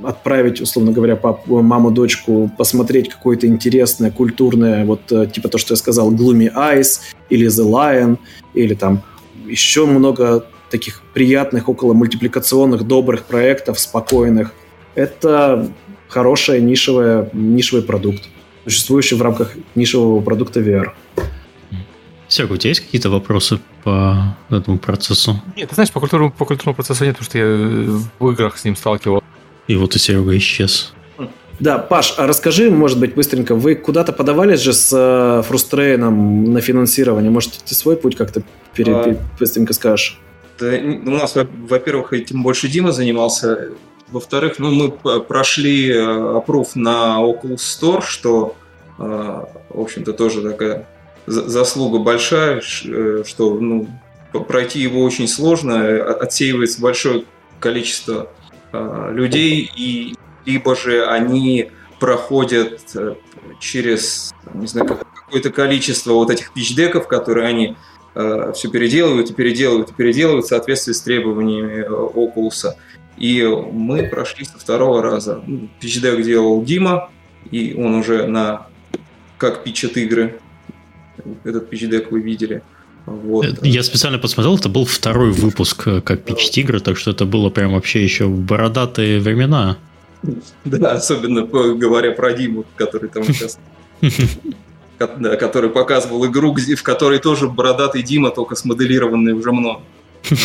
отправить, условно говоря, папу, маму, дочку посмотреть какое-то интересное, культурное, вот э, типа то, что я сказал, Gloomy Eyes или The Lion, или там еще много таких приятных, около мультипликационных, добрых проектов, спокойных. Это хороший нишевый, нишевый продукт, существующий в рамках нишевого продукта VR. Серега, у тебя есть какие-то вопросы по этому процессу? Нет, ты знаешь, по культурному, по культурному процессу нет, потому что я в играх с ним сталкивал. И вот и Серега исчез. Да, Паш, а расскажи, может быть, быстренько, вы куда-то подавались же с э, Фрустрейном на финансирование? Может, ты свой путь как-то пере, а... быстренько скажешь? у нас, во-первых, этим больше Дима занимался. Во-вторых, ну, мы прошли опруф э, на Oculus Store, что, э, в общем-то, тоже такая заслуга большая, э, что ну, пройти его очень сложно, отсеивается большое количество людей, и либо же они проходят через, не знаю, какое-то количество вот этих пичдеков, которые они э, все переделывают и переделывают и переделывают в соответствии с требованиями Oculus. И мы прошли со второго раза. Ну, пичдек делал Дима, и он уже на как пичат игры. Этот пичдек вы видели. Вот. Э, я специально посмотрел, это был второй выпуск э, как пичить игры, так что это было прям вообще еще в бородатые времена. Да, особенно говоря про Диму, который там сейчас который показывал игру, в которой тоже бородатый Дима, только смоделированный уже мной.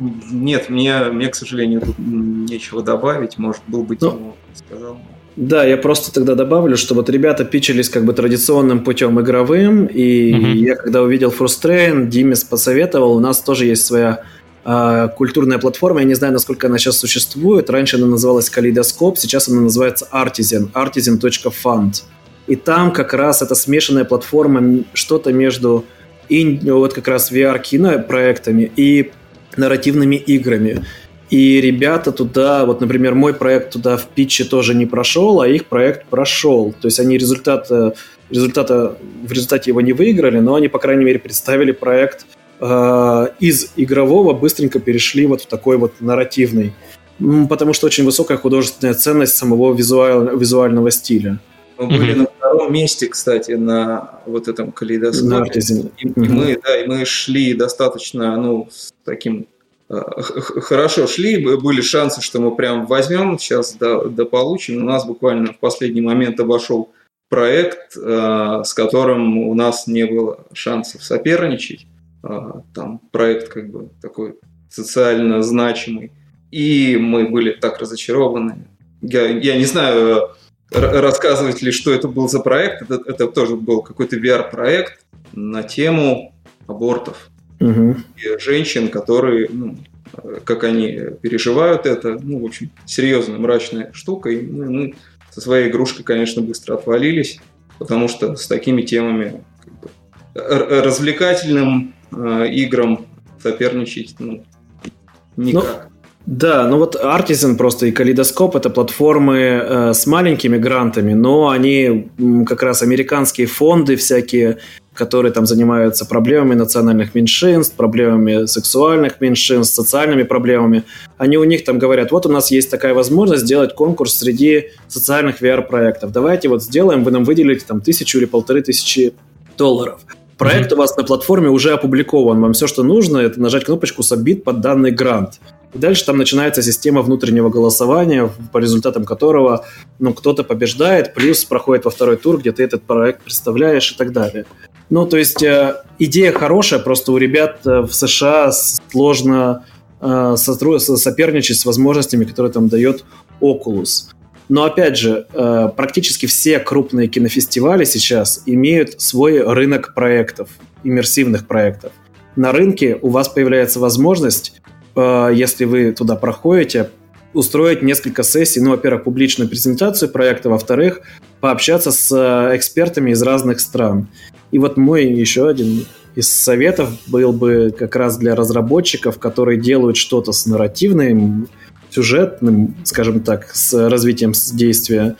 Нет, мне, мне, к сожалению, тут нечего добавить. Может, был бы Дима, сказал. Да, я просто тогда добавлю, что вот ребята пичились как бы традиционным путем игровым, и угу. я когда увидел Frustrain, Димис посоветовал, у нас тоже есть своя э, культурная платформа, я не знаю, насколько она сейчас существует, раньше она называлась Калейдоскоп, сейчас она называется Artisan, artisan.fund. И там как раз эта смешанная платформа, что-то между и вот как раз VR-кино проектами и нарративными играми. И ребята туда, вот, например, мой проект туда в питче тоже не прошел, а их проект прошел. То есть они результата, результата, в результате его не выиграли, но они, по крайней мере, представили проект э, из игрового, быстренько перешли вот в такой вот нарративный. Потому что очень высокая художественная ценность самого визуаль, визуального стиля. Мы были на втором месте, кстати, на вот этом калейдоскопе. И, и мы, да, и мы шли достаточно, ну, с таким э, хорошо шли, были шансы, что мы прям возьмем, сейчас да, да получим. У нас буквально в последний момент обошел проект, э, с которым у нас не было шансов соперничать. Э, там проект как бы такой социально значимый. И мы были так разочарованы. Я, я не знаю, рассказывать ли, что это был за проект. Это, это тоже был какой-то VR-проект на тему абортов. Угу. И женщин, которые, ну, как они переживают это, ну, в общем, серьезная мрачная штука. И мы, мы со своей игрушкой, конечно, быстро отвалились, потому что с такими темами как бы, развлекательным э, играм соперничать ну, никак. Ну, Да, ну вот Artisan просто и Калейдоскоп это платформы э, с маленькими грантами, но они как раз американские фонды всякие, которые там занимаются проблемами национальных меньшинств, проблемами сексуальных меньшинств, социальными проблемами. Они у них там говорят, вот у нас есть такая возможность сделать конкурс среди социальных VR-проектов. Давайте вот сделаем, вы нам выделите там тысячу или полторы тысячи долларов. Проект mm-hmm. у вас на платформе уже опубликован. Вам все, что нужно, это нажать кнопочку «Submit» под данный грант. И дальше там начинается система внутреннего голосования, по результатам которого ну, кто-то побеждает, плюс проходит во второй тур, где ты этот проект представляешь и так далее. Ну, то есть э, идея хорошая, просто у ребят э, в США сложно э, соперничать с возможностями, которые там дает Oculus. Но опять же, практически все крупные кинофестивали сейчас имеют свой рынок проектов, иммерсивных проектов. На рынке у вас появляется возможность если вы туда проходите, устроить несколько сессий, ну, во-первых, публичную презентацию проекта, во-вторых, пообщаться с экспертами из разных стран. И вот мой еще один из советов был бы как раз для разработчиков, которые делают что-то с нарративным, сюжетным, скажем так, с развитием действия,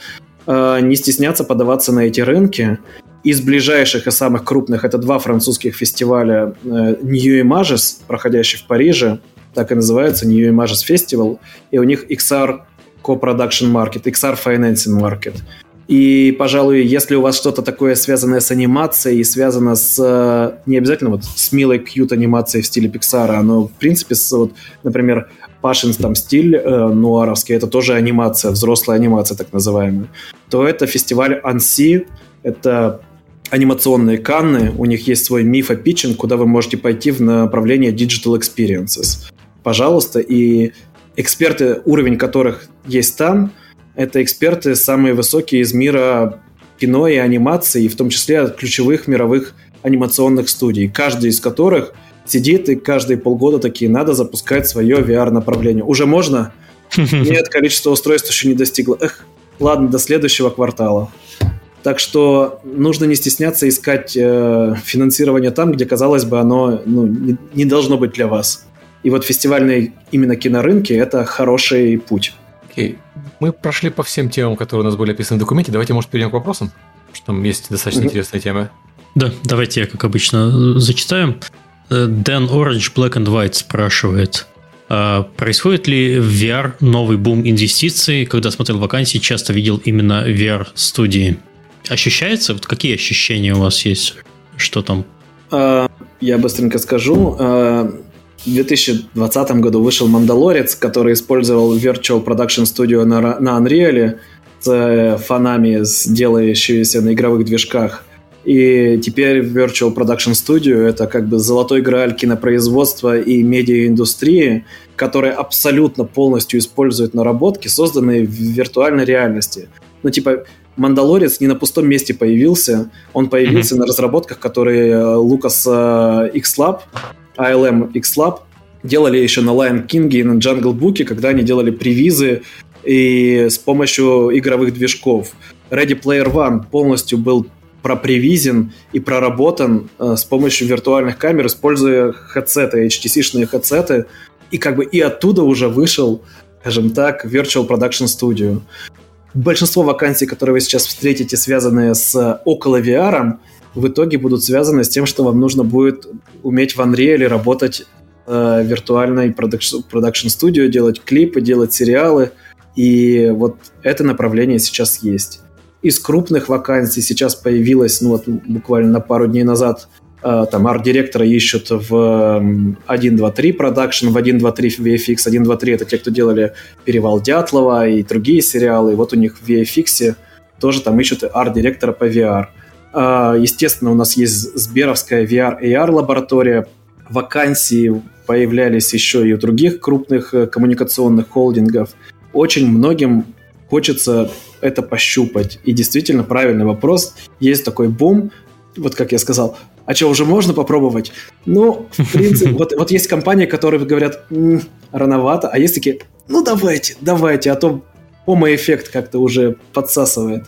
э, не стесняться подаваться на эти рынки. Из ближайших и самых крупных это два французских фестиваля New Images, проходящий в Париже, так и называется, New Images Festival, и у них XR Co-Production Market, XR Financing Market. И, пожалуй, если у вас что-то такое связанное с анимацией и связано с... Э, не обязательно вот с милой кьют анимацией в стиле Пиксара, но, в принципе, с, вот, например, Пашин там стиль э, нуаровский, это тоже анимация, взрослая анимация так называемая, то это фестиваль Анси, это анимационные канны, у них есть свой мифа питчинг, куда вы можете пойти в направление Digital Experiences пожалуйста. И эксперты, уровень которых есть там, это эксперты самые высокие из мира кино и анимации, и в том числе от ключевых мировых анимационных студий, каждый из которых сидит и каждые полгода такие, надо запускать свое VR-направление. Уже можно? Нет, количество устройств еще не достигло. Эх, ладно, до следующего квартала. Так что нужно не стесняться искать э, финансирование там, где, казалось бы, оно ну, не, не должно быть для вас. И вот фестивальные именно кинорынки – это хороший путь. Окей. Мы прошли по всем темам, которые у нас были описаны в документе. Давайте, может, перейдем к вопросам? Что там есть достаточно mm-hmm. интересные темы. Да, давайте я, как обычно, зачитаю. Dan Orange Black and White спрашивает, а происходит ли в VR новый бум инвестиций? Когда смотрел вакансии, часто видел именно VR-студии. Ощущается? Вот какие ощущения у вас есть? Что там? А, я быстренько скажу. В 2020 году вышел «Мандалорец», который использовал Virtual Production Studio на, на Unreal с э, фанами, делающиеся на игровых движках. И теперь Virtual Production Studio — это как бы золотой грааль кинопроизводства и медиаиндустрии, который абсолютно полностью использует наработки, созданные в виртуальной реальности. Ну, типа, Мандалорец не на пустом месте появился. Он появился mm-hmm. на разработках, которые Лукас э, X-Lab ALM X-Lab делали еще на Lion King и на Jungle Book, когда они делали привизы и с помощью игровых движков. Ready Player One полностью был пропривизен и проработан э, с помощью виртуальных камер, используя хедсеты, HTC-шные хедсеты, и как бы и оттуда уже вышел, скажем так, Virtual Production Studio. Большинство вакансий, которые вы сейчас встретите, связанные с около VR, в итоге будут связаны с тем, что вам нужно будет уметь в Unreal работать э, виртуальной продакшн студио, делать клипы, делать сериалы. И вот это направление сейчас есть. Из крупных вакансий сейчас появилось, ну вот буквально на пару дней назад, э, там арт-директора ищут в 1, 2, 3 продакшн, в 1, 2, 3 VFX. 1, 2, 3 это те, кто делали «Перевал Дятлова» и другие сериалы. И вот у них в VFX тоже там ищут арт-директора по VR. А, естественно, у нас есть Сберовская VR-AR лаборатория. Вакансии появлялись еще и у других крупных э, коммуникационных холдингов. Очень многим хочется это пощупать. И действительно правильный вопрос. Есть такой бум, вот как я сказал, а что, уже можно попробовать? Ну, в принципе, вот, вот есть компании, которые говорят, м-м, рановато, а есть такие, ну давайте, давайте, а то помо-эффект как-то уже подсасывает.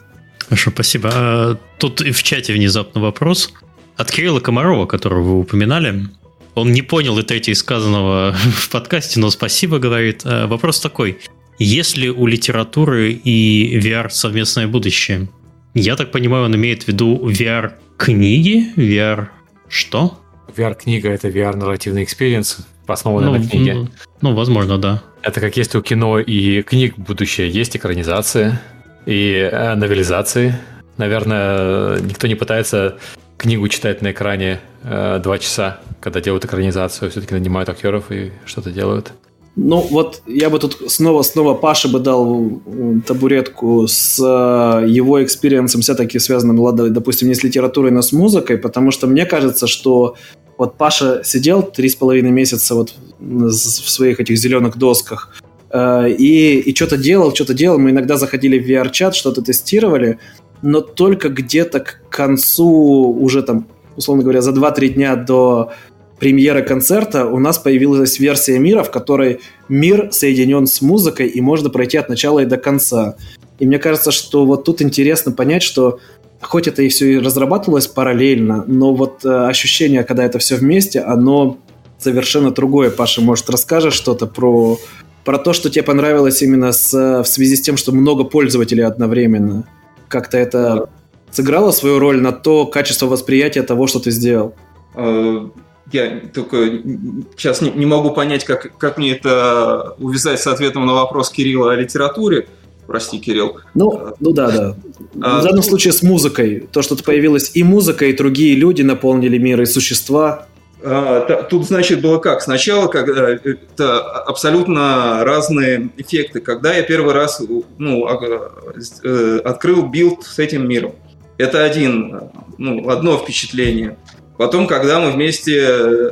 Хорошо, спасибо. А, тут и в чате внезапно вопрос от Кирилла Комарова, которого вы упоминали. Он не понял и третье сказанного в подкасте, но спасибо, говорит. Э, вопрос такой. Есть ли у литературы и VR совместное будущее? Я так понимаю, он имеет в виду VR-книги? VR что? VR-книга — это VR-нарративный experience, основанный ну, на книге. Ну, ну, возможно, да. Это как есть у кино и книг будущее. Есть экранизация и э, новелизации. Наверное, никто не пытается книгу читать на экране э, два часа, когда делают экранизацию, все-таки нанимают актеров и что-то делают. Ну, вот я бы тут снова-снова Паше бы дал табуретку с э, его experience'ом все-таки связанным, ладно, допустим, не с литературой, но с музыкой, потому что мне кажется, что вот Паша сидел три с половиной месяца вот в своих этих зеленых досках э, и, и что-то делал, что-то делал. Мы иногда заходили в VR-чат, что-то тестировали, но только где-то к концу, уже там, условно говоря, за 2-3 дня до премьеры концерта у нас появилась версия мира, в которой мир соединен с музыкой, и можно пройти от начала и до конца. И мне кажется, что вот тут интересно понять, что хоть это и все и разрабатывалось параллельно, но вот э, ощущение, когда это все вместе, оно совершенно другое. Паша, может, расскажешь что-то про, про то, что тебе понравилось именно с, в связи с тем, что много пользователей одновременно? Как-то это сыграло свою роль на то качество восприятия того, что ты сделал? Э, я только сейчас не, не могу понять, как, как мне это увязать с ответом на вопрос Кирилла о литературе. Прости, Кирилл. Ну, ну да, да. А, в данном случае с музыкой. То, что появилась и музыка, и другие люди наполнили мир, и существа. А, тут, значит, было как? Сначала, когда это абсолютно разные эффекты. Когда я первый раз ну, э, открыл билд с этим миром. Это один, ну, одно впечатление. Потом, когда мы вместе э,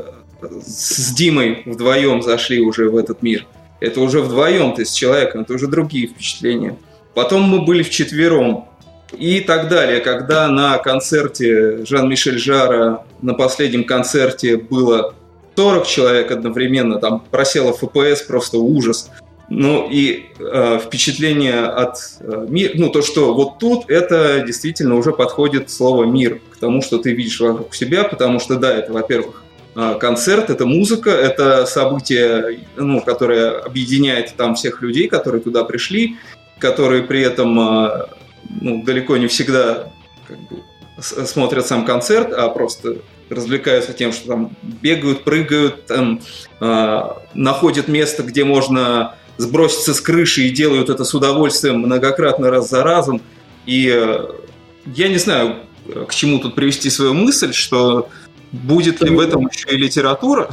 с Димой вдвоем зашли уже в этот мир, это уже вдвоем, ты с человеком, это уже другие впечатления. Потом мы были вчетвером и так далее. Когда на концерте Жан-Мишель Жара, на последнем концерте было 40 человек одновременно, там просело FPS, просто ужас. Ну и э, впечатление от э, мира, ну то, что вот тут это действительно уже подходит слово мир к тому, что ты видишь вокруг себя, потому что да, это, во-первых, э, концерт, это музыка, это событие, ну, которое объединяет там всех людей, которые туда пришли, которые при этом э, ну, далеко не всегда как бы, смотрят сам концерт, а просто развлекаются тем, что там бегают, прыгают, там, э, находят место, где можно сброситься с крыши и делают это с удовольствием многократно раз за разом. И э, я не знаю, к чему тут привести свою мысль, что будет ли в этом еще и литература.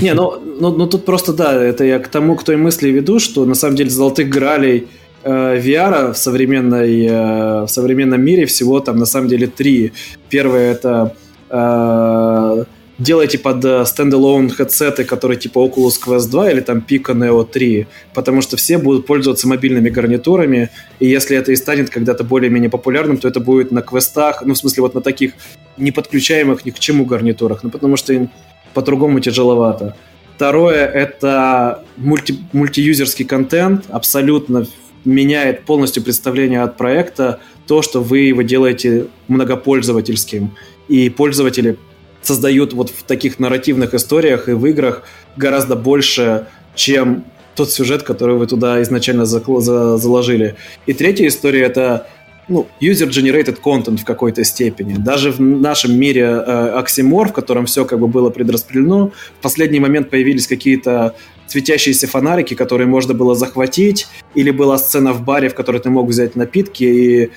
Не, ну, ну, ну тут просто да, это я к тому, к той мысли веду, что на самом деле золотых гралей VR в, современной, э, в современном мире всего там на самом деле три. Первое это э, делайте под стендалон э, хедсеты, которые типа Oculus Quest 2 или там Pico Neo 3, потому что все будут пользоваться мобильными гарнитурами, и если это и станет когда-то более-менее популярным, то это будет на квестах, ну, в смысле, вот на таких неподключаемых ни к чему гарнитурах, ну, потому что по-другому тяжеловато. Второе — это мульти мультиюзерский контент, абсолютно меняет полностью представление от проекта, то, что вы его делаете многопользовательским, и пользователи создают вот в таких нарративных историях и в играх гораздо больше, чем тот сюжет, который вы туда изначально заложили. И третья история — это ну, user-generated content в какой-то степени. Даже в нашем мире э, оксимор, в котором все как бы было предраспределено, в последний момент появились какие-то светящиеся фонарики, которые можно было захватить, или была сцена в баре, в которой ты мог взять напитки, и,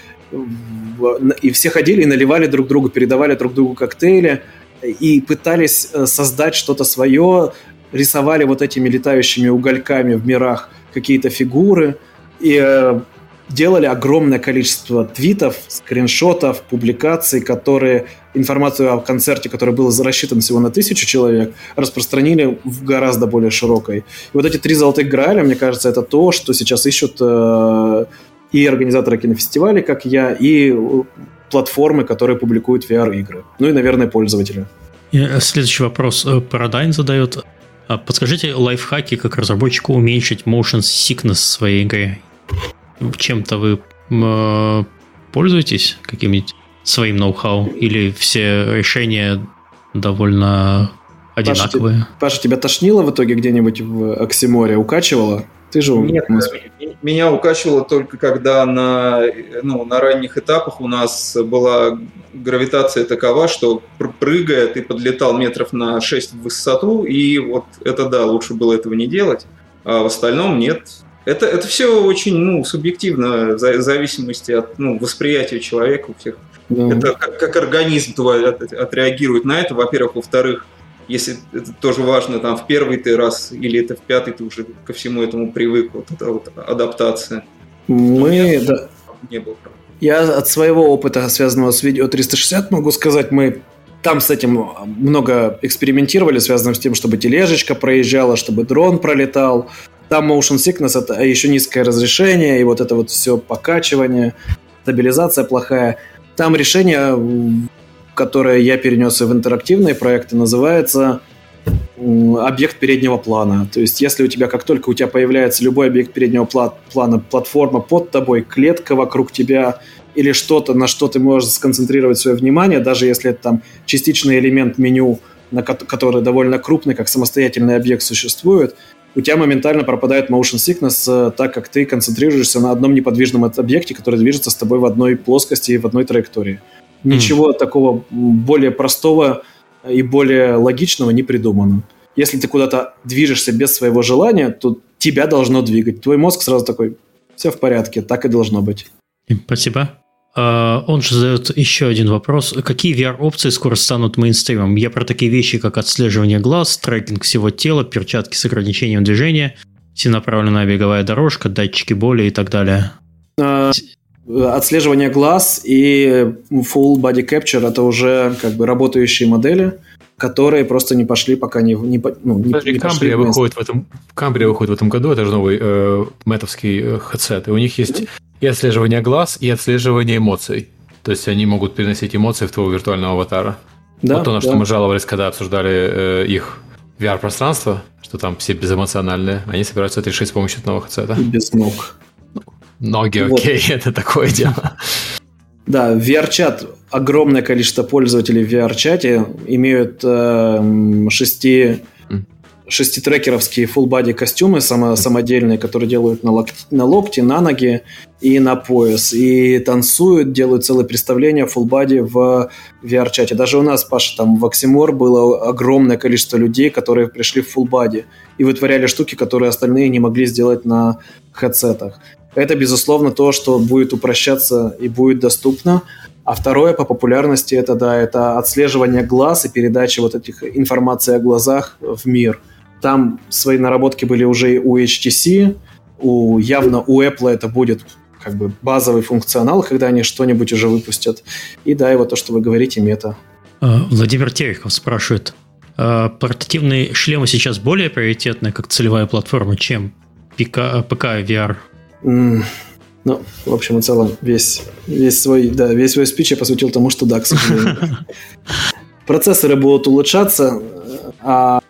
и все ходили и наливали друг другу, передавали друг другу коктейли и пытались э, создать что-то свое, рисовали вот этими летающими угольками в мирах какие-то фигуры. И э, делали огромное количество твитов, скриншотов, публикаций, которые информацию о концерте, который был рассчитан всего на тысячу человек, распространили в гораздо более широкой. И вот эти три золотых граля, мне кажется, это то, что сейчас ищут э, и организаторы кинофестиваля, как я, и платформы, которые публикуют VR-игры. Ну и, наверное, пользователи. Э, следующий вопрос Парадайн задает. А подскажите лайфхаки, как разработчику уменьшить motion sickness в своей игре. Чем-то вы э, пользуетесь каким-нибудь своим ноу-хау? Или все решения довольно одинаковые. Паша, Паша, тебя тошнило в итоге где-нибудь в Оксиморе? Укачивало? Ты же Нет, меня укачивало только когда на, ну, на ранних этапах у нас была гравитация такова, что прыгая ты подлетал метров на 6 в высоту, и вот это да, лучше было этого не делать, а в остальном нет. Это, это все очень ну, субъективно, в зависимости от ну, восприятия человека у всех. Да. Это как, как организм твой от, отреагирует на это, во-первых. Во-вторых, если это тоже важно, там в первый ты раз или это в пятый ты уже ко всему этому привык, вот эта вот адаптация. Мы, да. Не было. Я от своего опыта, связанного с видео 360, могу сказать, мы там с этим много экспериментировали, связанным с тем, чтобы тележечка проезжала, чтобы дрон пролетал. Там motion sickness это еще низкое разрешение, и вот это вот все покачивание, стабилизация плохая. Там решение которое я перенес в интерактивные проекты, называется объект переднего плана. То есть, если у тебя, как только у тебя появляется любой объект переднего плана, платформа под тобой, клетка вокруг тебя или что-то, на что ты можешь сконцентрировать свое внимание, даже если это там частичный элемент меню, на который довольно крупный, как самостоятельный объект существует, у тебя моментально пропадает motion sickness, э, так как ты концентрируешься на одном неподвижном объекте, который движется с тобой в одной плоскости и в одной траектории. Ничего mm. такого более простого и более логичного не придумано. Если ты куда-то движешься без своего желания, то тебя должно двигать. Твой мозг сразу такой, все в порядке, так и должно быть. Спасибо. Uh, он же задает еще один вопрос. Какие VR-опции скоро станут мейнстримом? Я про такие вещи, как отслеживание глаз, трекинг всего тела, перчатки с ограничением движения, всенаправленная беговая дорожка, датчики боли и так далее. Uh, отслеживание глаз и full body capture это уже как бы работающие модели, которые просто не пошли, пока не, не, ну, не, Подожди, не пошли. выходит в этом, Камбрия выходит в этом году, это же новый э, метовский э, headset, и у них есть и отслеживание глаз, и отслеживание эмоций. То есть они могут переносить эмоции в твоего виртуального аватара. Да, вот то, на да. что мы жаловались, когда обсуждали э, их VR-пространство, что там все безэмоциональные, они собираются это решить с помощью одного headset. Без ног. Ноги, вот. окей, это такое дело. Да, VR-чат огромное количество пользователей в VR-чате имеют э, шести, шеститрекеровские full body костюмы само, самодельные, которые делают на, локти, на локти, на ноги и на пояс. И танцуют, делают целое представление full body в VR-чате. Даже у нас, Паша, там в Оксимор было огромное количество людей, которые пришли в full body и вытворяли штуки, которые остальные не могли сделать на хедсетах. Это, безусловно, то, что будет упрощаться и будет доступно. А второе по популярности это, да, это отслеживание глаз и передача вот этих информации о глазах в мир. Там свои наработки были уже у HTC, у, явно у Apple это будет как бы базовый функционал, когда они что-нибудь уже выпустят. И да, и вот то, что вы говорите, мета. А, Владимир Терехов спрашивает, а портативные шлемы сейчас более приоритетны как целевая платформа, чем ПК, ПК VR? Ну, в общем и целом, весь, весь свой, да, весь свой спич я посвятил тому, что да, к сожалению. Процессоры будут улучшаться, а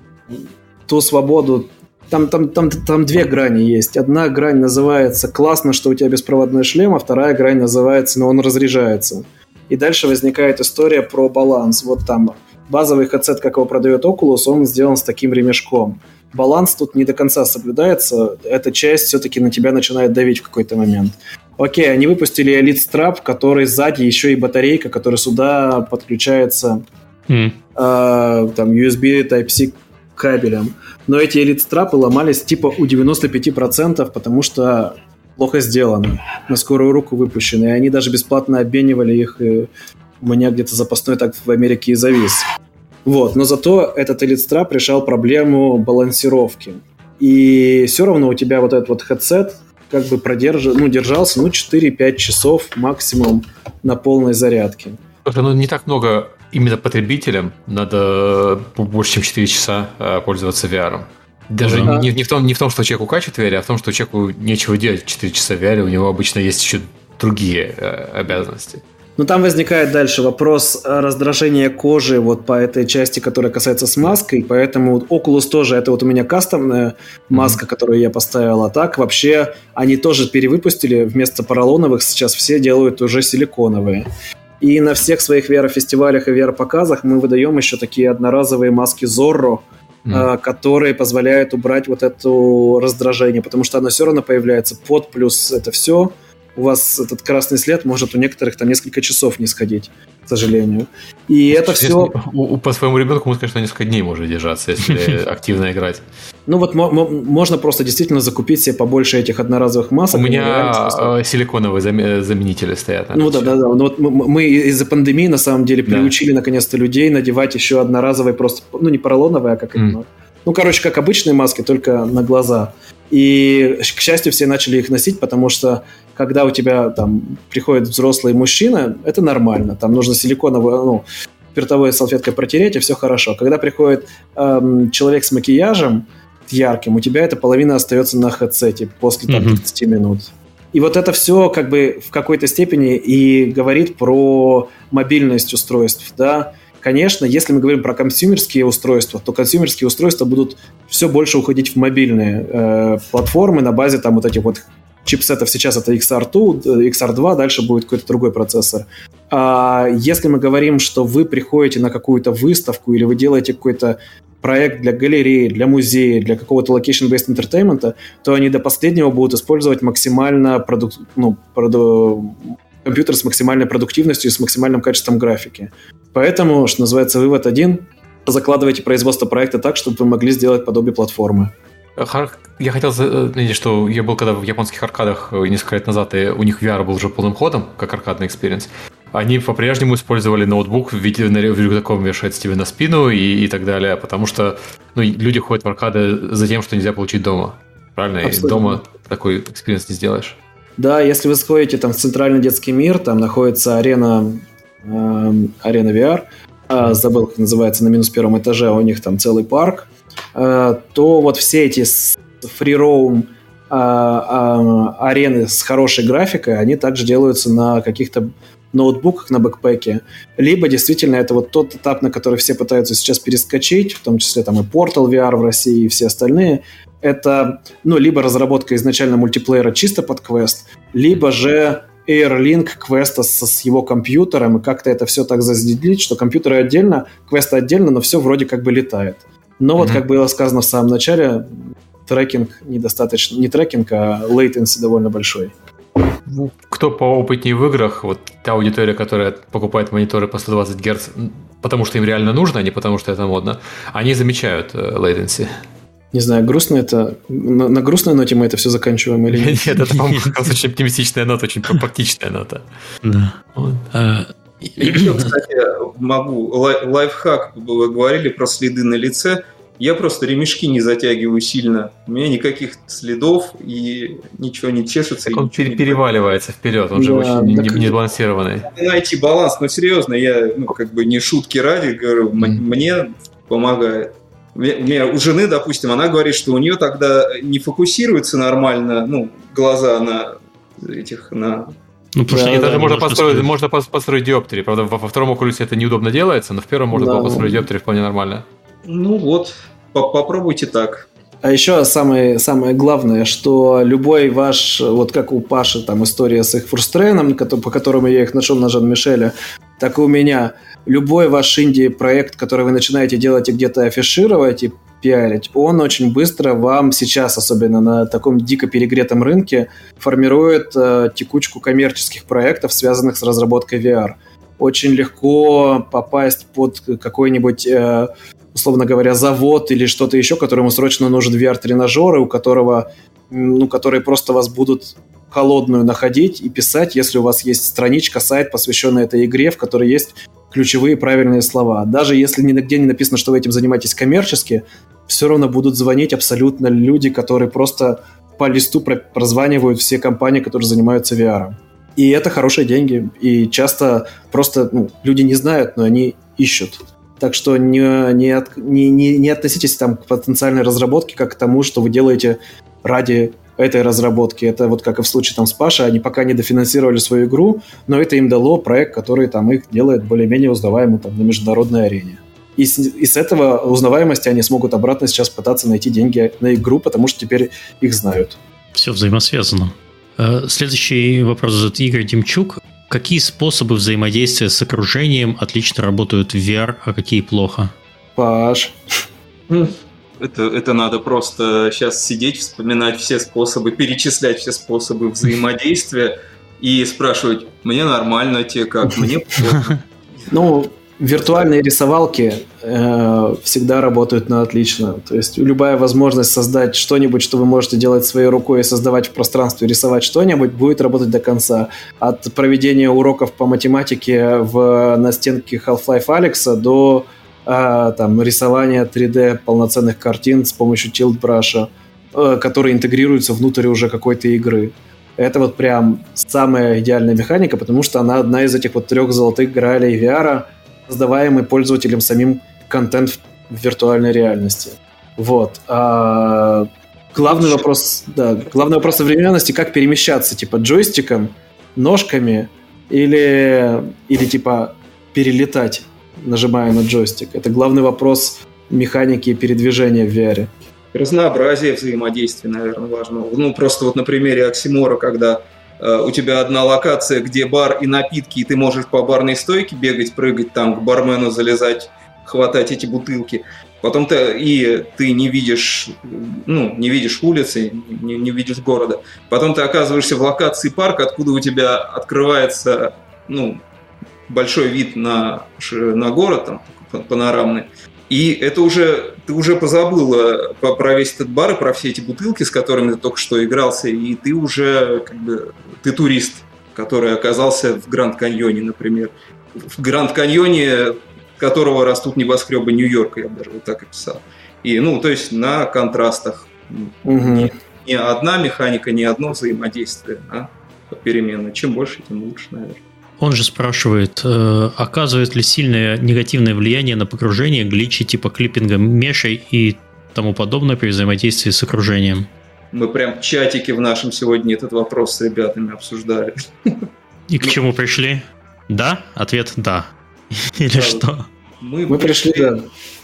ту свободу там, там, там, там две грани есть. Одна грань называется «классно, что у тебя беспроводной шлем», а вторая грань называется «но он разряжается». И дальше возникает история про баланс. Вот там базовый headset, как его продает Oculus, он сделан с таким ремешком баланс тут не до конца соблюдается. Эта часть все-таки на тебя начинает давить в какой-то момент. Окей, они выпустили Elite Strap, который сзади еще и батарейка, которая сюда подключается mm. э, там USB Type-C кабелем. Но эти Elite Strap ломались типа у 95%, потому что плохо сделаны, на скорую руку выпущены. И они даже бесплатно обменивали их. У меня где-то запасной так в Америке и завис. Вот, но зато этот Elite Strap решал проблему балансировки. И все равно у тебя вот этот вот headset как бы продерж... ну, держался ну, 4-5 часов максимум на полной зарядке. Слушай, ну не так много именно потребителям надо больше, чем 4 часа э, пользоваться VR. Даже да. не, не, в том, не в том, что человек укачивает VR, а в том, что человеку нечего делать 4 часа VR, у него обычно есть еще другие э, обязанности. Но там возникает дальше вопрос раздражения кожи вот по этой части, которая касается смазкой, поэтому Oculus тоже, это вот у меня кастомная маска, mm-hmm. которую я поставил, а так вообще они тоже перевыпустили, вместо поролоновых сейчас все делают уже силиконовые. И на всех своих VR-фестивалях и VR-показах мы выдаем еще такие одноразовые маски Zorro, mm. которые позволяют убрать вот это раздражение, потому что оно все равно появляется под плюс это все. У вас этот красный след может у некоторых там несколько часов не сходить, к сожалению. И это все... по своему ребенку, может, конечно, несколько дней может держаться, если активно играть. Ну вот можно просто действительно закупить себе побольше этих одноразовых масок. У меня э, силиконовые заменители стоят. Ну да, да, да. Ну, вот мы из-за пандемии на самом деле приучили да. наконец-то людей надевать еще одноразовые просто, ну не поролоновые, а как mm. Ну, короче, как обычные маски, только на глаза. И, к счастью, все начали их носить, потому что когда у тебя там приходит взрослый мужчина, это нормально. Там нужно силиконовую, ну, спиртовой салфеткой протереть, и все хорошо. Когда приходит эм, человек с макияжем, ярким, у тебя эта половина остается на хедсете после там, 30 mm-hmm. минут. И вот это все как бы в какой-то степени и говорит про мобильность устройств, да. Конечно, если мы говорим про консюмерские устройства, то консюмерские устройства будут все больше уходить в мобильные э, платформы на базе там вот этих вот чипсетов. Сейчас это XR2, XR2, дальше будет какой-то другой процессор. А если мы говорим, что вы приходите на какую-то выставку или вы делаете какой-то проект для галереи, для музея, для какого-то location-based entertainment, то они до последнего будут использовать максимально продук... ну, проду... компьютер с максимальной продуктивностью и с максимальным качеством графики. Поэтому, что называется, вывод один – закладывайте производство проекта так, чтобы вы могли сделать подобие платформы. Я хотел заметить, что я был когда в японских аркадах э, несколько лет назад, и у них VR был уже полным ходом, как аркадный experience они по-прежнему использовали ноутбук в виде рюкзаком вешать тебе на спину и, и так далее, потому что ну, люди ходят в аркады за тем, что нельзя получить дома. Правильно? Абсолютно. И дома такой experience не сделаешь. Да, если вы сходите там в центральный детский мир, там находится арена, э, арена VR, э, забыл, как называется, на минус первом этаже, у них там целый парк, э, то вот все эти free-roam э, э, арены с хорошей графикой, они также делаются на каких-то ноутбуках на backpack'е, либо действительно это вот тот этап, на который все пытаются сейчас перескочить, в том числе там и Portal VR в России и все остальные, это, ну, либо разработка изначально мультиплеера чисто под квест, либо же Airlink квеста с, с его компьютером, и как-то это все так зазделить, что компьютеры отдельно, квесты отдельно, но все вроде как бы летает. Но mm-hmm. вот, как было сказано в самом начале, трекинг недостаточно, не трекинг, а latency довольно большой. Ну, кто поопытнее в играх, вот та аудитория, которая покупает мониторы по 120 Гц, потому что им реально нужно, а не потому что это модно, они замечают э, latency. Не знаю, грустно это... На, на грустной ноте мы это все заканчиваем или нет? Нет, это, по-моему, очень оптимистичная нота, очень практичная нота. Да. А, Еще, кстати, могу... Лайфхак, вы говорили про следы на лице. Я просто ремешки не затягиваю сильно. У меня никаких следов и ничего не чешется. Так он пере- переваливается вперед, он да, же очень так... не, балансированный. Найти баланс, но серьезно, я ну, как бы не шутки ради говорю, mm. мне помогает. У меня у жены, допустим, она говорит, что у нее тогда не фокусируется нормально, ну, глаза на этих, на ну, потому да, что да, даже можно, построить, можно построить диоптрии. Правда, во, во втором окулюсе это неудобно делается, но в первом можно да, построить диоптрии вполне нормально. Ну вот, попробуйте так. А еще самое, самое главное, что любой ваш, вот как у Паши, там история с их фурстреном, по которому я их нашел на Жан-Мишеля, так и у меня. Любой ваш инди-проект, который вы начинаете делать и где-то афишировать и пиарить, он очень быстро вам сейчас, особенно на таком дико перегретом рынке, формирует э, текучку коммерческих проектов, связанных с разработкой VR. Очень легко попасть под какой-нибудь э, условно говоря, завод или что-то еще, которому срочно нужен VR-тренажер, у которого, ну, которые просто вас будут холодную находить и писать, если у вас есть страничка, сайт, посвященный этой игре, в которой есть ключевые правильные слова. Даже если нигде не написано, что вы этим занимаетесь коммерчески, все равно будут звонить абсолютно люди, которые просто по листу прозванивают все компании, которые занимаются VR. И это хорошие деньги. И часто просто ну, люди не знают, но они ищут. Так что не, не, от, не, не, не относитесь там к потенциальной разработке как к тому, что вы делаете ради этой разработки. Это вот как и в случае там с Пашей, они пока не дофинансировали свою игру, но это им дало проект, который там их делает более-менее узнаваемым там, на международной арене. И с, и с этого узнаваемости они смогут обратно сейчас пытаться найти деньги на игру, потому что теперь их знают. Все взаимосвязано. Э, следующий вопрос задает Игорь Демчук. какие способы взаимодействия с окружением отлично работают в VR, а какие плохо? Паш. Это, это надо просто сейчас сидеть, вспоминать все способы, перечислять все способы взаимодействия и спрашивать, мне нормально, тебе как, мне. Ну, виртуальные рисовалки э, всегда работают на отлично. То есть любая возможность создать что-нибудь, что вы можете делать своей рукой и создавать в пространстве, рисовать что-нибудь, будет работать до конца. От проведения уроков по математике в, на стенке Half-Life Alex до э, там, рисования 3D полноценных картин с помощью Tilt Brush, э, которые интегрируются внутрь уже какой-то игры. Это вот прям самая идеальная механика, потому что она одна из этих вот трех золотых гралей VR, создаваемый пользователем самим контент в виртуальной реальности. Вот. А главный вопрос, да, главный вопрос современности, как перемещаться, типа джойстиком, ножками или, или типа перелетать, нажимая на джойстик. Это главный вопрос механики передвижения в VR. Разнообразие взаимодействия, наверное, важно. Ну, просто вот на примере Оксимора, когда Э, у тебя одна локация, где бар и напитки, и ты можешь по барной стойке бегать, прыгать там, к бармену залезать, хватать эти бутылки. Потом ты, и ты не видишь, ну, не видишь улицы, не, не видишь города. Потом ты оказываешься в локации парка, откуда у тебя открывается, ну, большой вид на, на город, там, панорамный. И это уже, ты уже позабыла про весь этот бар и про все эти бутылки, с которыми ты только что игрался, и ты уже, как бы, ты турист, который оказался в Гранд Каньоне, например. В Гранд Каньоне, которого растут небоскребы Нью-Йорка, я бы даже вот так описал. И, ну, то есть на контрастах. Угу. Не, не одна механика, не одно взаимодействие, а переменно. Чем больше, тем лучше, наверное. Он же спрашивает, э, оказывает ли сильное негативное влияние на погружение гличи типа клиппинга мешей и тому подобное при взаимодействии с окружением? Мы прям в чатике в нашем сегодня этот вопрос с ребятами обсуждали. И к чему пришли? Да? Ответ да. Или что? Мы, Мы пришли, да.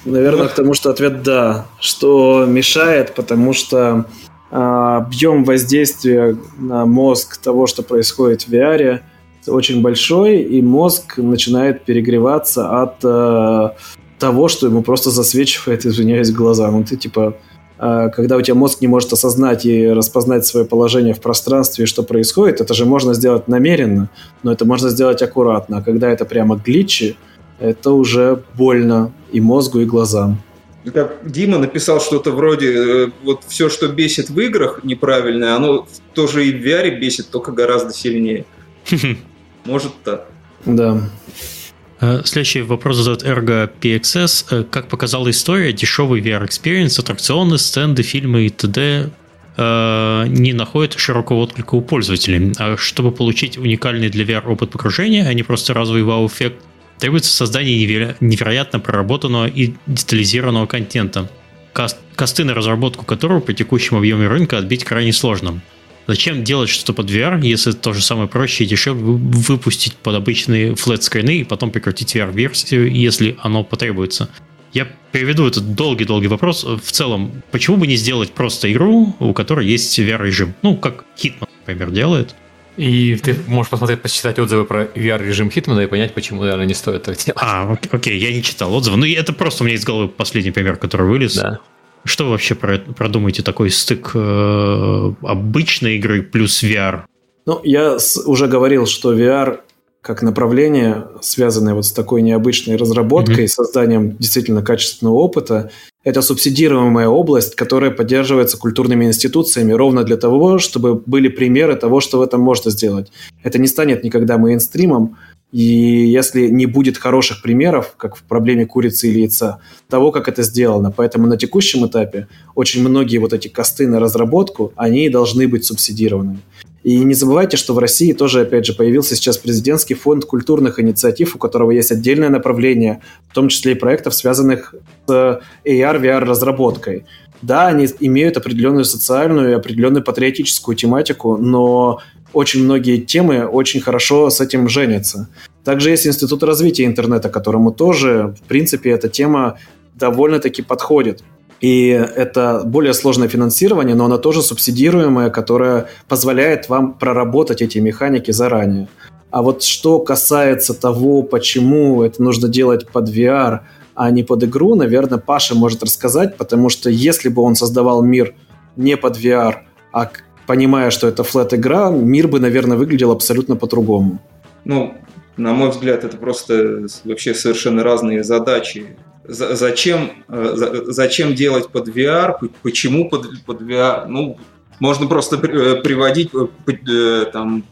Наверное, к тому, что ответ да. Что мешает, потому что э, объем воздействия на мозг того, что происходит в VR, очень большой, и мозг начинает перегреваться от э, того, что ему просто засвечивает, извиняюсь, глаза. Ну, ты типа, э, когда у тебя мозг не может осознать и распознать свое положение в пространстве и что происходит, это же можно сделать намеренно, но это можно сделать аккуратно. А когда это прямо гличи, это уже больно и мозгу, и глазам. Как Дима написал что-то вроде, э, вот все, что бесит в играх неправильное, оно тоже и в VR бесит, только гораздо сильнее. Может так. Да. Э, следующий вопрос задает Ergo PXS. Э, как показала история, дешевый VR-experience, аттракционы, стенды, фильмы и т.д. Э, не находят широкого отклика у пользователей. А чтобы получить уникальный для VR опыт погружения, а не просто разовый вау-эффект, требуется создание невероятно проработанного и детализированного контента, косты на разработку которого по текущему объему рынка отбить крайне сложно. Зачем делать что-то под VR, если то же самое проще и дешевле выпустить под обычные флет-скрины и потом прикрутить VR-версию, если оно потребуется? Я переведу этот долгий-долгий вопрос. В целом, почему бы не сделать просто игру, у которой есть VR-режим? Ну, как Hitman, например, делает. И ты можешь посмотреть, почитать отзывы про VR-режим Хитмана и понять, почему, наверное, не стоит это делать. А, окей, я не читал отзывы. Ну, это просто у меня из головы последний пример, который вылез. Да. Что вы вообще про, продумаете такой стык э, обычной игры плюс VR? Ну, я с, уже говорил, что VR как направление, связанное вот с такой необычной разработкой, mm-hmm. созданием действительно качественного опыта, это субсидируемая область, которая поддерживается культурными институциями ровно для того, чтобы были примеры того, что в этом можно сделать. Это не станет никогда мейнстримом, и если не будет хороших примеров, как в проблеме курицы или яйца, того, как это сделано. Поэтому на текущем этапе очень многие вот эти косты на разработку, они должны быть субсидированы. И не забывайте, что в России тоже, опять же, появился сейчас президентский фонд культурных инициатив, у которого есть отдельное направление, в том числе и проектов, связанных с AR, VR разработкой. Да, они имеют определенную социальную и определенную патриотическую тематику, но очень многие темы очень хорошо с этим женятся. Также есть Институт развития интернета, которому тоже, в принципе, эта тема довольно-таки подходит. И это более сложное финансирование, но оно тоже субсидируемое, которое позволяет вам проработать эти механики заранее. А вот что касается того, почему это нужно делать под VR, а не под игру, наверное, Паша может рассказать, потому что если бы он создавал мир не под VR, а понимая, что это флет-игра, мир бы, наверное, выглядел абсолютно по-другому. Ну, на мой взгляд, это просто вообще совершенно разные задачи. Зачем, э, зачем делать под VR? Почему под, под VR? Ну, можно просто э, приводить э, там,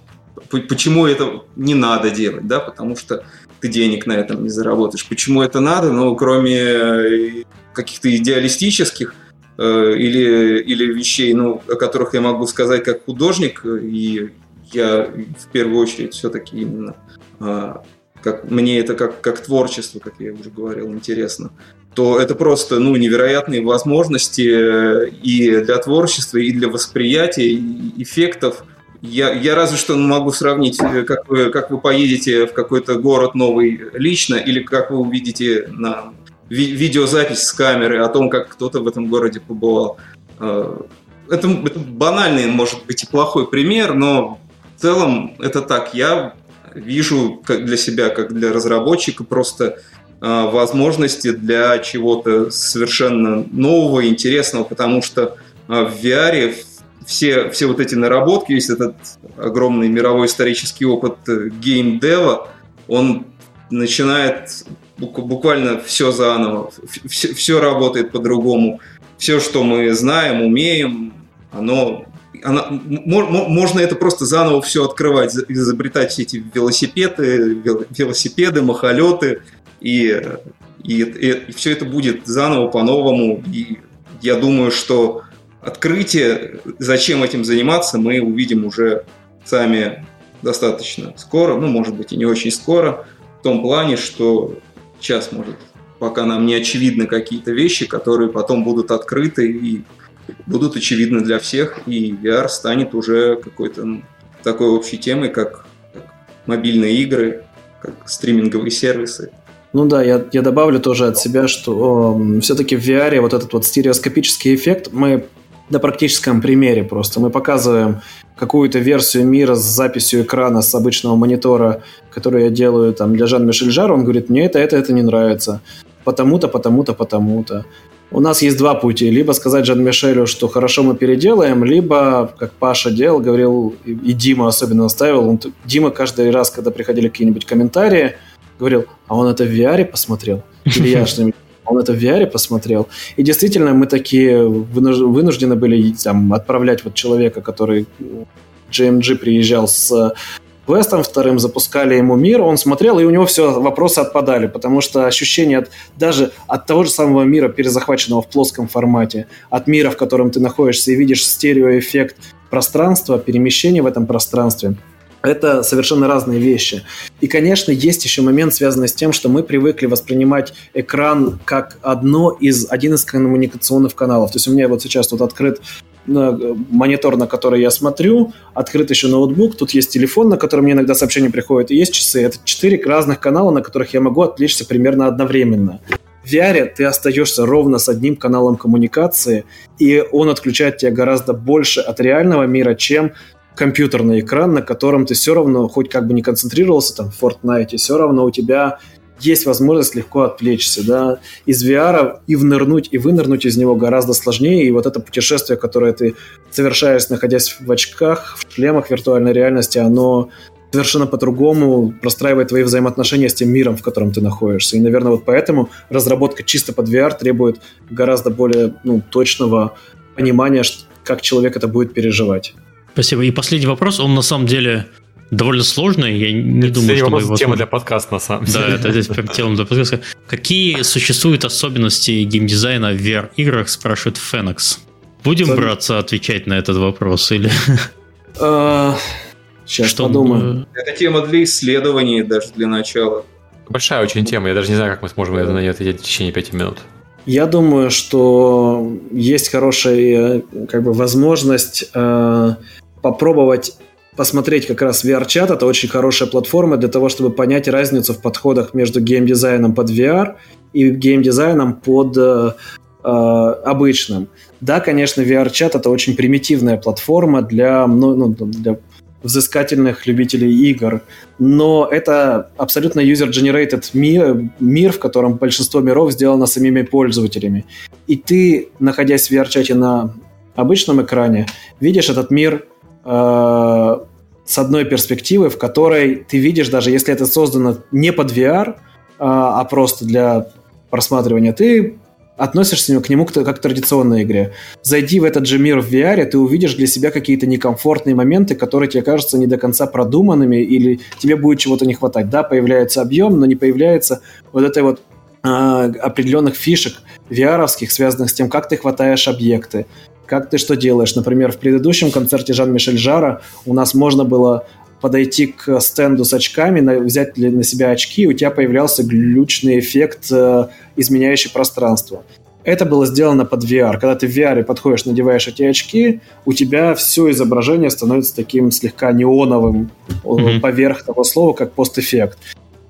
почему это не надо делать, да, потому что ты денег на этом не заработаешь. Почему это надо? Ну, кроме каких-то идеалистических или, или вещей, ну, о которых я могу сказать как художник, и я в первую очередь все-таки именно а, как мне это как, как творчество, как я уже говорил, интересно, то это просто ну, невероятные возможности э, и для творчества, и для восприятия, эффектов. Я, я разве что могу сравнить, э, как вы, как вы поедете в какой-то город новый лично, или как вы увидите на ви- видеозапись с камеры о том, как кто-то в этом городе побывал. А, это, это банальный, может быть, и плохой пример, но в целом это так. Я вижу как для себя, как для разработчика, просто э, возможности для чего-то совершенно нового, интересного, потому что э, в VR все, все вот эти наработки, весь этот огромный мировой исторический опыт э, геймдева, он начинает буквально все заново, все, все работает по-другому. Все, что мы знаем, умеем, оно она, можно это просто заново все открывать, изобретать все эти велосипеды, велосипеды, махолеты, и, и, и все это будет заново, по-новому. И я думаю, что открытие, зачем этим заниматься, мы увидим уже сами достаточно скоро, ну, может быть, и не очень скоро, в том плане, что сейчас, может, пока нам не очевидны какие-то вещи, которые потом будут открыты и будут очевидны для всех, и VR станет уже какой-то такой общей темой, как, как мобильные игры, как стриминговые сервисы. Ну да, я, я добавлю тоже от себя, что все-таки в VR вот этот вот стереоскопический эффект мы на практическом примере просто. Мы показываем какую-то версию мира с записью экрана с обычного монитора, который я делаю там для Жан-Мишель Жар, он говорит, мне это, это, это не нравится. Потому-то, потому-то, потому-то у нас есть два пути. Либо сказать Жан-Мишелю, что хорошо мы переделаем, либо, как Паша делал, говорил, и Дима особенно наставил, он, Дима каждый раз, когда приходили какие-нибудь комментарии, говорил, а он это в VR посмотрел? Или я что-нибудь он это в VR посмотрел. И действительно, мы такие вынуждены были там, отправлять вот человека, который GMG приезжал с квестом вторым, запускали ему мир, он смотрел, и у него все вопросы отпадали, потому что ощущение от, даже от того же самого мира, перезахваченного в плоском формате, от мира, в котором ты находишься и видишь стереоэффект пространства, перемещения в этом пространстве, это совершенно разные вещи. И, конечно, есть еще момент, связанный с тем, что мы привыкли воспринимать экран как одно из, один из коммуникационных каналов. То есть у меня вот сейчас тут открыт монитор, на который я смотрю, открыт еще ноутбук, тут есть телефон, на который мне иногда сообщения приходят, и есть часы. Это четыре разных канала, на которых я могу отвлечься примерно одновременно. В VR ты остаешься ровно с одним каналом коммуникации, и он отключает тебя гораздо больше от реального мира, чем компьютерный экран, на котором ты все равно, хоть как бы не концентрировался там в Fortnite, все равно у тебя есть возможность легко отвлечься, да, из VR и внырнуть, и вынырнуть из него гораздо сложнее, и вот это путешествие, которое ты совершаешь, находясь в очках, в шлемах виртуальной реальности, оно совершенно по-другому простраивает твои взаимоотношения с тем миром, в котором ты находишься. И, наверное, вот поэтому разработка чисто под VR требует гораздо более ну, точного понимания, как человек это будет переживать. Спасибо. И последний вопрос, он на самом деле довольно сложная. Я не это думаю, что мы его... тема для подкаста, на самом деле. Да, это здесь прям тема для подкаста. Какие существуют особенности геймдизайна в VR-играх, спрашивает Фенекс. Будем Сами... браться отвечать на этот вопрос или... Сейчас что подумаю. Это тема для исследований даже для начала. Большая очень тема, я даже не знаю, как мы сможем на нее ответить в течение пяти минут. Я думаю, что есть хорошая как бы, возможность э, попробовать посмотреть как раз VR-чат. Это очень хорошая платформа для того, чтобы понять разницу в подходах между геймдизайном под VR и геймдизайном под э, э, обычным. Да, конечно, VR-чат это очень примитивная платформа для, ну, для взыскательных любителей игр. Но это абсолютно user-generated мир, мир, в котором большинство миров сделано самими пользователями. И ты, находясь в VR-чате на обычном экране, видишь этот мир э, с одной перспективы, в которой ты видишь, даже если это создано не под VR, э, а просто для просматривания, ты относишься к нему как к традиционной игре. Зайди в этот же мир в VR, ты увидишь для себя какие-то некомфортные моменты, которые тебе кажутся не до конца продуманными, или тебе будет чего-то не хватать. Да, появляется объем, но не появляется вот этой вот а, определенных фишек vr связанных с тем, как ты хватаешь объекты, как ты что делаешь. Например, в предыдущем концерте Жан-Мишель Жара у нас можно было подойти к стенду с очками, на, взять на себя очки, и у тебя появлялся глючный эффект, э, изменяющий пространство. Это было сделано под VR. Когда ты в VR подходишь, надеваешь эти очки, у тебя все изображение становится таким слегка неоновым mm-hmm. поверх того слова, как постэффект.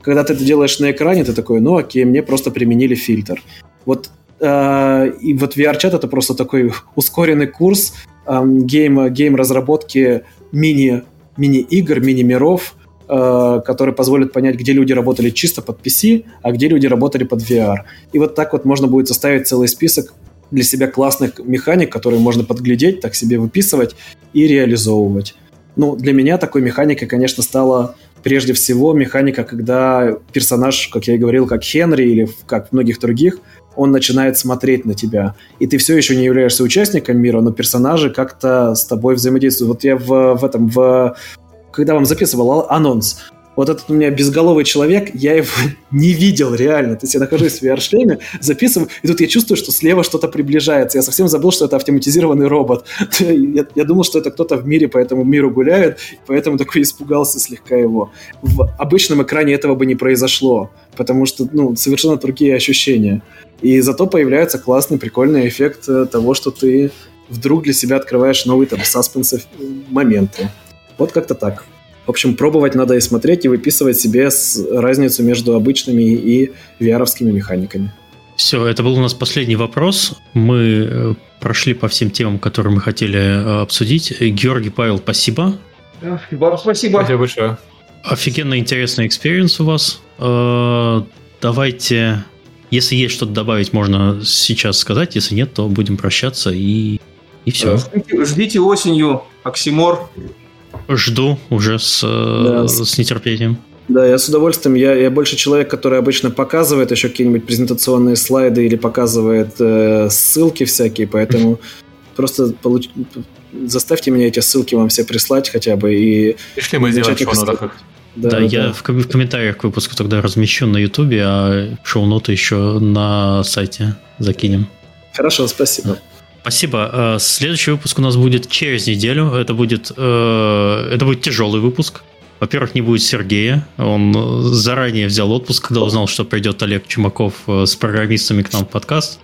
Когда ты это делаешь на экране, ты такой, ну окей, мне просто применили фильтр. Вот э, и вот VRChat это просто такой ускоренный курс э, гейм, гейм разработки мини мини-игр, мини-миров, э, которые позволят понять, где люди работали чисто под PC, а где люди работали под VR. И вот так вот можно будет составить целый список для себя классных механик, которые можно подглядеть, так себе выписывать и реализовывать. Ну, для меня такой механикой, конечно, стала прежде всего механика, когда персонаж, как я и говорил, как Хенри или как многих других, он начинает смотреть на тебя. И ты все еще не являешься участником мира, но персонажи как-то с тобой взаимодействуют. Вот я в, в этом, в, когда вам записывал анонс, вот этот у меня безголовый человек, я его не видел реально. То есть я нахожусь в VR-шлеме, записываю, и тут я чувствую, что слева что-то приближается. Я совсем забыл, что это автоматизированный робот. Я, я думал, что это кто-то в мире по этому миру гуляет, поэтому такой испугался слегка его. В обычном экране этого бы не произошло, потому что ну, совершенно другие ощущения. И зато появляется классный, прикольный эффект э, того, что ты вдруг для себя открываешь новые там саспенсы э, моменты. Вот как-то так. В общем, пробовать надо и смотреть, и выписывать себе разницу между обычными и VR механиками. Все, это был у нас последний вопрос. Мы э, прошли по всем темам, которые мы хотели обсудить. Георгий Павел, спасибо. Вам спасибо. Спасибо большое. Офигенно интересный experience у вас. Давайте если есть что-то добавить, можно сейчас сказать. Если нет, то будем прощаться и, и все. Ждите, ждите осенью Оксимор. Жду уже с, да. с нетерпением. Да, я с удовольствием. Я, я больше человек, который обычно показывает еще какие-нибудь презентационные слайды или показывает э, ссылки всякие, поэтому просто получ... заставьте меня эти ссылки вам все прислать хотя бы и... Пришли мы сделать в шоу да, да, я В, в комментариях к выпуску тогда размещу на Ютубе, а шоу-ноты еще на сайте закинем. Хорошо, спасибо. Спасибо. Э, следующий выпуск у нас будет через неделю. Это будет, э, это будет тяжелый выпуск. Во-первых, не будет Сергея. Он заранее взял отпуск, когда узнал, что придет Олег Чумаков э, с программистами к нам в подкаст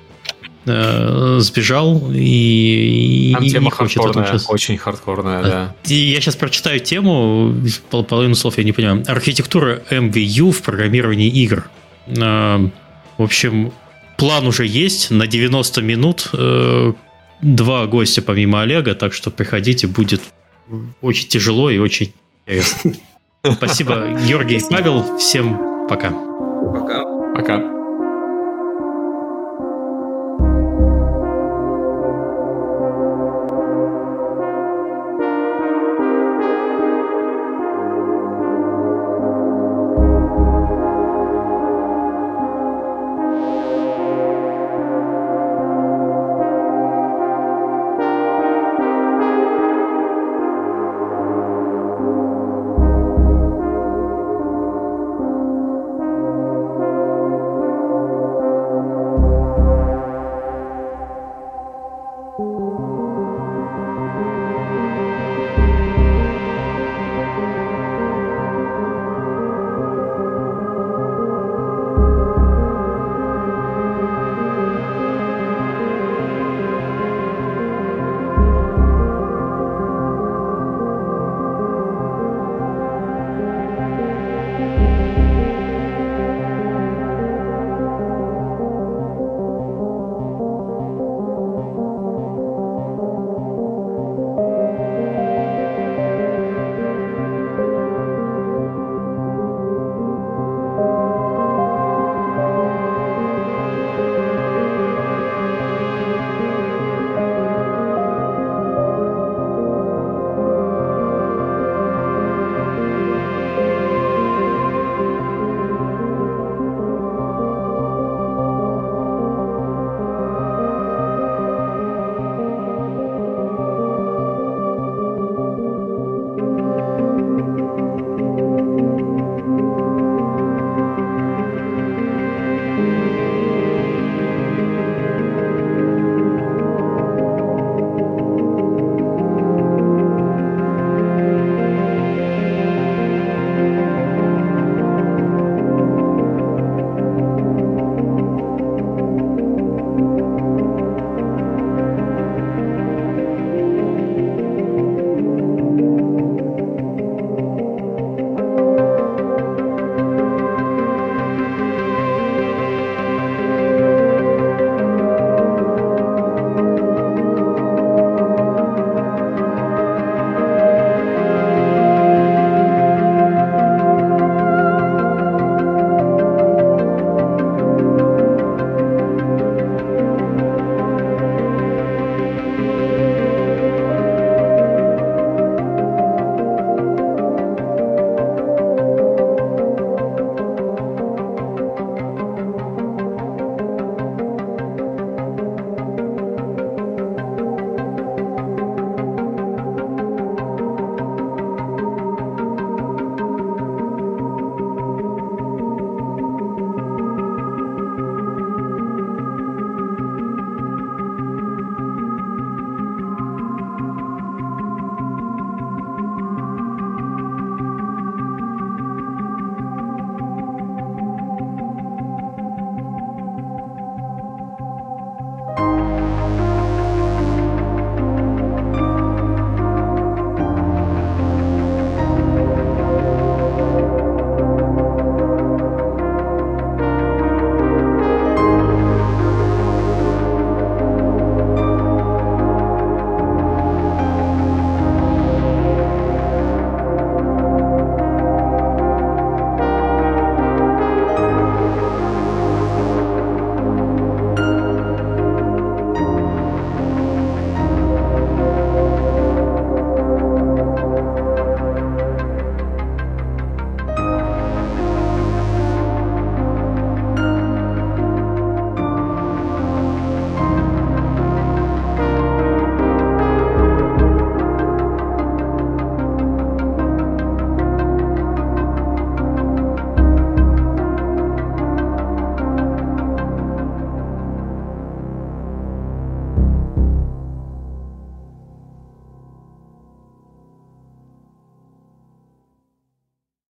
сбежал и, Там и тема не хочет хардкорная, сейчас... очень хардкорная, да. И я сейчас прочитаю тему, пол, половину слов я не понимаю. Архитектура MVU в программировании игр. В общем, план уже есть на 90 минут. Два гостя помимо Олега, так что приходите, будет очень тяжело и очень интересно. Спасибо, Георгий и Павел. Всем пока. Пока. Пока.